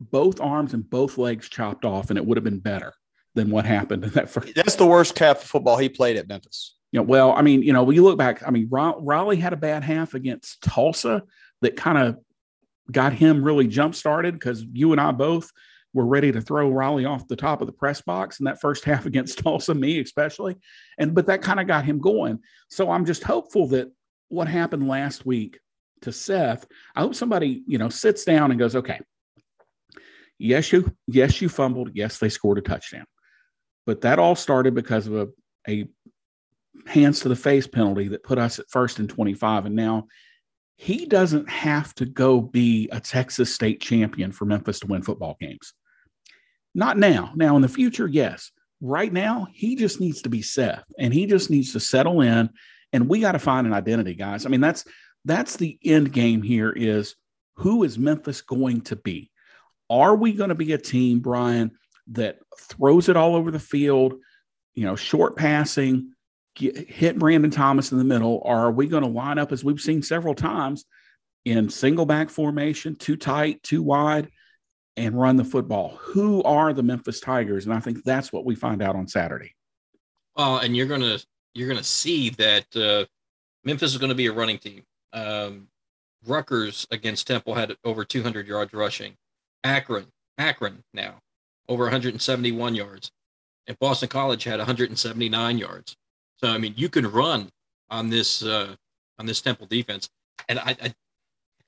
both arms and both legs chopped off, and it would have been better than what happened in that first. That's the worst half of football he played at Memphis. You know, well, I mean, you know, when you look back, I mean, Raleigh had a bad half against Tulsa that kind of got him really jump started because you and I both were ready to throw Raleigh off the top of the press box in that first <laughs> half against Tulsa, me especially. And but that kind of got him going. So I'm just hopeful that what happened last week to Seth, I hope somebody, you know, sits down and goes, okay, yes, you yes, you fumbled. Yes, they scored a touchdown. But that all started because of a, a hands to the face penalty that put us at first and 25. And now he doesn't have to go be a Texas state champion for Memphis to win football games. Not now. Now, in the future, yes. Right now, he just needs to be Seth and he just needs to settle in. And we got to find an identity, guys. I mean, that's that's the end game here is who is Memphis going to be? Are we going to be a team, Bryan, that throws it all over the field, you know, short passing, get, hit Brandon Thomas in the middle? Or are we going to line up, as we've seen several times, in single back formation, too tight, too wide, and run the football? Who are the Memphis Tigers? And I think that's what we find out on Saturday. Well, and you're gonna you're gonna see that uh, Memphis is going to be a running team. Um, Rutgers against Temple had over 200 yards rushing. Akron, Akron now over 171 yards, and Boston College had 179 yards. So I mean, you can run on this uh, on this Temple defense, and I, I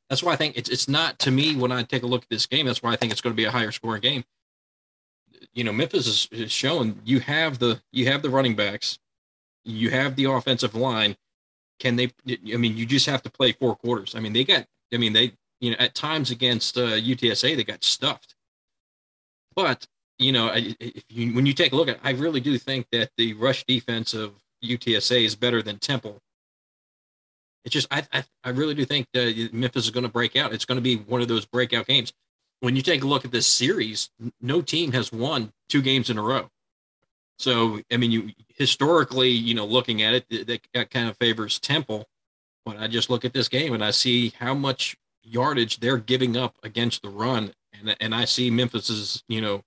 that's why I think it's it's not to me when I take a look at this game. That's why I think it's going to be a higher scoring game. You know, Memphis is, is showing you have the you have the running backs, you have the offensive line. Can they? I mean, you just have to play four quarters. I mean, they got. I mean, they you know at times against uh, UTSA they got stuffed. But you know, you, when you take a look at, it, I really do think that the rush defense of UTSA is better than Temple. It's just I I, I really do think that Memphis is going to break out. It's going to be one of those breakout games. When you take a look at this series, no team has won two games in a row. So I mean, you historically, you know, looking at it, that, that kind of favors Temple. But I just look at this game and I see how much yardage they're giving up against the run, and and I see Memphis's you know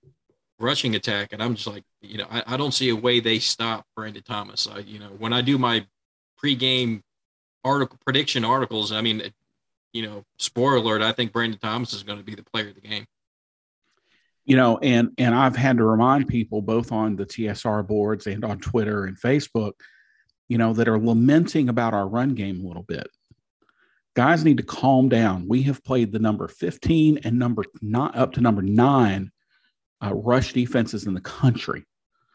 rushing attack, and I'm just like, you know, I, I don't see a way they stop Brandon Thomas. I, you know, when I do my pregame article prediction articles, I mean, you know, spoiler alert, I think Brandon Thomas is going to be the player of the game. You know and and i've had to remind people both on the tsr boards and on twitter and facebook you know that are lamenting about our run game a little bit. Guys need to calm down. We have played the number 15 and number not up to number nine uh, rush defenses in the country.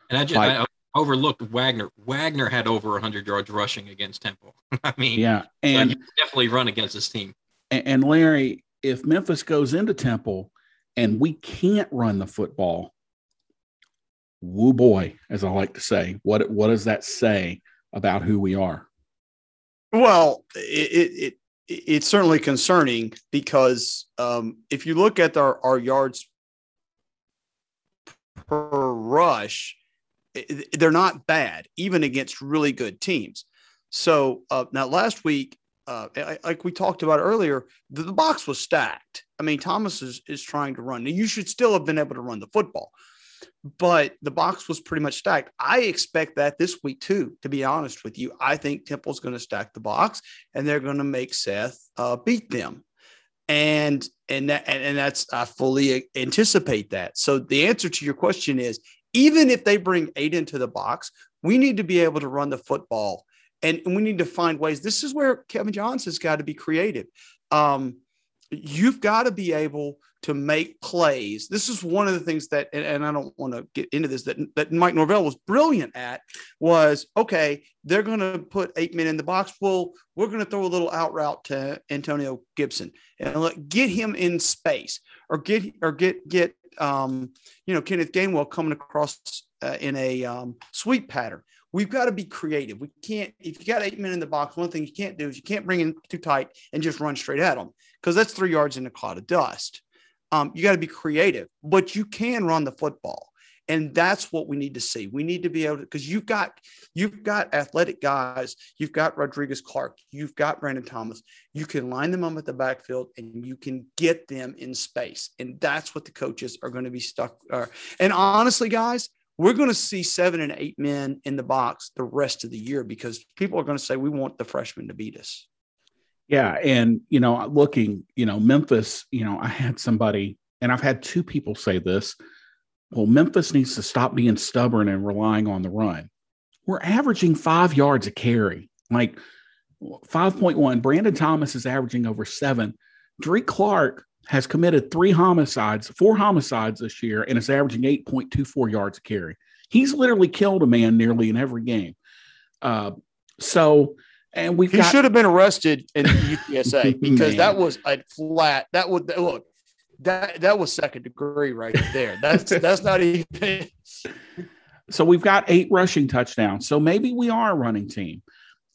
And i just like, I overlooked wagner. Wagner had over 100 yards rushing against temple. <laughs> I mean yeah and definitely run against this team. And, and larry if memphis goes into temple and we can't run the football, woo boy, as I like to say, what what does that say about who we are? Well, it, it, it it's certainly concerning because um, if you look at our, our yards per rush, they're not bad, even against really good teams. So uh, now last week, uh, like we talked about earlier, the, the, box was stacked. I mean, Thomas is, is trying to run. Now, you should still have been able to run the football, but the box was pretty much stacked. I expect that this week, too, to be honest with you. I think Temple's going to stack the box and they're going to make Seth uh, beat them. And and that and, and that's I fully anticipate that. So the answer to your question is even if they bring eight into the box, we need to be able to run the football and, we need to find ways. This is where Kevin Johnson's got to be creative. Um, you've got to be able to make plays. This is one of the things that, and, and I don't want to get into this, that, that Mike Norvell was brilliant at was, okay, they're going to put eight men in the box. Well, we're going to throw a little out route to Antonio Gibson and let, get him in space or get, or get, get, um, you know, Kenneth Gainwell coming across uh, in a um, sweep pattern we've got to be creative. We can't, if you got eight men in the box, one thing you can't do is you can't bring in too tight and just run straight at them because that's three yards in a cloud of dust. Um, you got to be creative, but you can run the football. And that's what we need to see. We need to be able to because you've got you've got athletic guys, you've got Rodrigues Clark, you've got Brandon Thomas. You can line them up at the backfield and you can get them in space. And that's what the coaches are going to be stuck. Uh, and honestly, guys, we're going to see seven and eight men in the box the rest of the year because people are going to say we want the freshmen to beat us. Yeah, and you know, looking, you know, Memphis, you know, I had somebody, and I've had two people say this. Well, Memphis needs to stop being stubborn and relying on the run. We're averaging five yards a carry, like 5.1. Brandon Thomas is averaging over seven. Drake Clark has committed three homicides, four homicides this year, and is averaging 8.24 yards a carry. He's literally killed a man nearly in every game. Uh, so, and we he got, should have been arrested in <laughs> the UTSA because that was a flat. That would look that that was second degree right there. That's <laughs> that's not even. So we've got eight rushing touchdowns. So maybe we are a running team,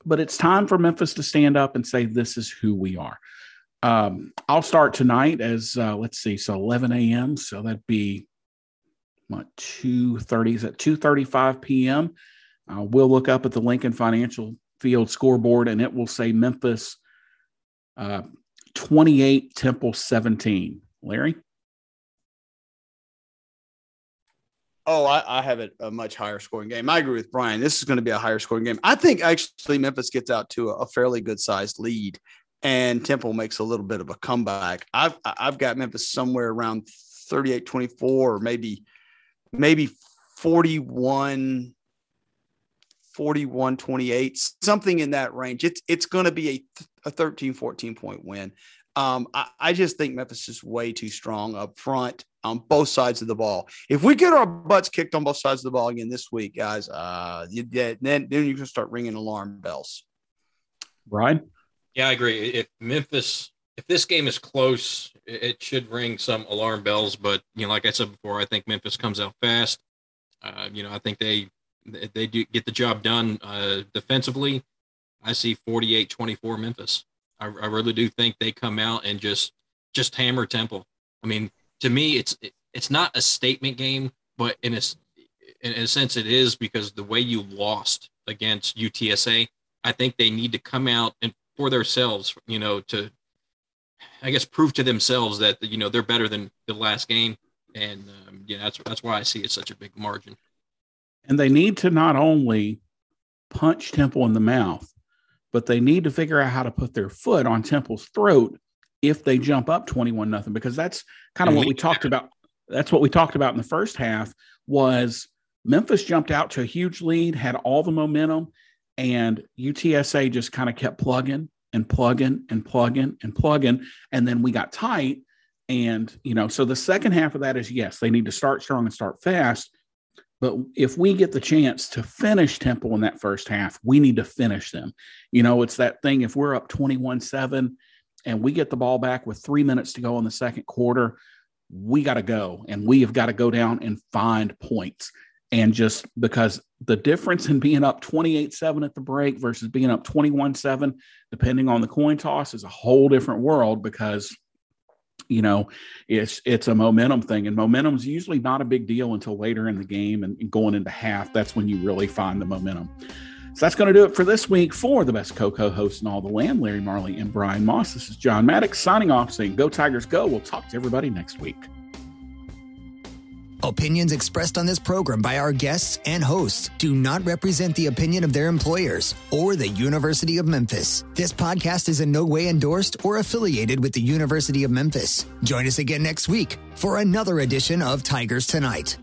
but it's time for Memphis to stand up and say this is who we are. Um, I'll start tonight as uh, let's see, so 11 a.m. So that'd be what 2:30 is at 2:35 p.m. Uh, we'll look up at the Lincoln Financial Field scoreboard, and it will say Memphis uh, 28, Temple 17. Larry. Oh, I, I have it a much higher scoring game. I agree with Bryan. This is going to be a higher scoring game. I think actually Memphis gets out to a, a fairly good sized lead and Temple makes a little bit of a comeback. I've I've got Memphis somewhere around 38 24 or maybe maybe 41 41 28 something in that range. It's it's going to be a, a 13 14 point win. Um, I, I, just think Memphis is way too strong up front on both sides of the ball. If we get our butts kicked on both sides of the ball again this week, guys, uh, you, then then you can start ringing alarm bells. Bryan. Yeah, I agree. If Memphis, if this game is close, it should ring some alarm bells. But you know, like I said before, I think Memphis comes out fast. Uh, you know, I think they they do get the job done uh, defensively. I see 48-24 Memphis. I, I, really do think they come out and just just hammer Temple. I mean, to me, it's it's not a statement game, but in a in a sense, it is because the way you lost against UTSA, I think they need to come out and for themselves, you know, to I guess prove to themselves that you know they're better than the last game, and um, yeah, that's that's why I see it's such a big margin. And they need to not only punch Temple in the mouth, but they need to figure out how to put their foot on Temple's throat if they jump up twenty-one nothing, because that's kind of what we talked about. That's what we talked about in the first half. Was Memphis jumped out to a huge lead, had all the momentum, and UTSA just kind of kept plugging and plugging and plugging and plugging. And then we got tight. And, you know, so the second half of that is yes, they need to start strong and start fast. But if we get the chance to finish Temple in that first half, we need to finish them. You know, it's that thing if we're up 21 7 and we get the ball back with three minutes to go in the second quarter, we got to go and we have got to go down and find points and just because the difference in being up 28-7 at the break versus being up 21-7 depending on the coin toss is a whole different world because you know it's it's a momentum thing and momentum is usually not a big deal until later in the game and, going into half that's when you really find the momentum so that's going to do it for this week for the best Coco hosts in all the land, Larry Marley and Bryan Moss. This is John Maddox signing off saying, Go Tigers, go. We'll talk to everybody next week. Opinions expressed on this program by our guests and hosts do not represent the opinion of their employers or the University of Memphis. This podcast is in no way endorsed or affiliated with the University of Memphis. Join us again next week for another edition of Tigers Tonight.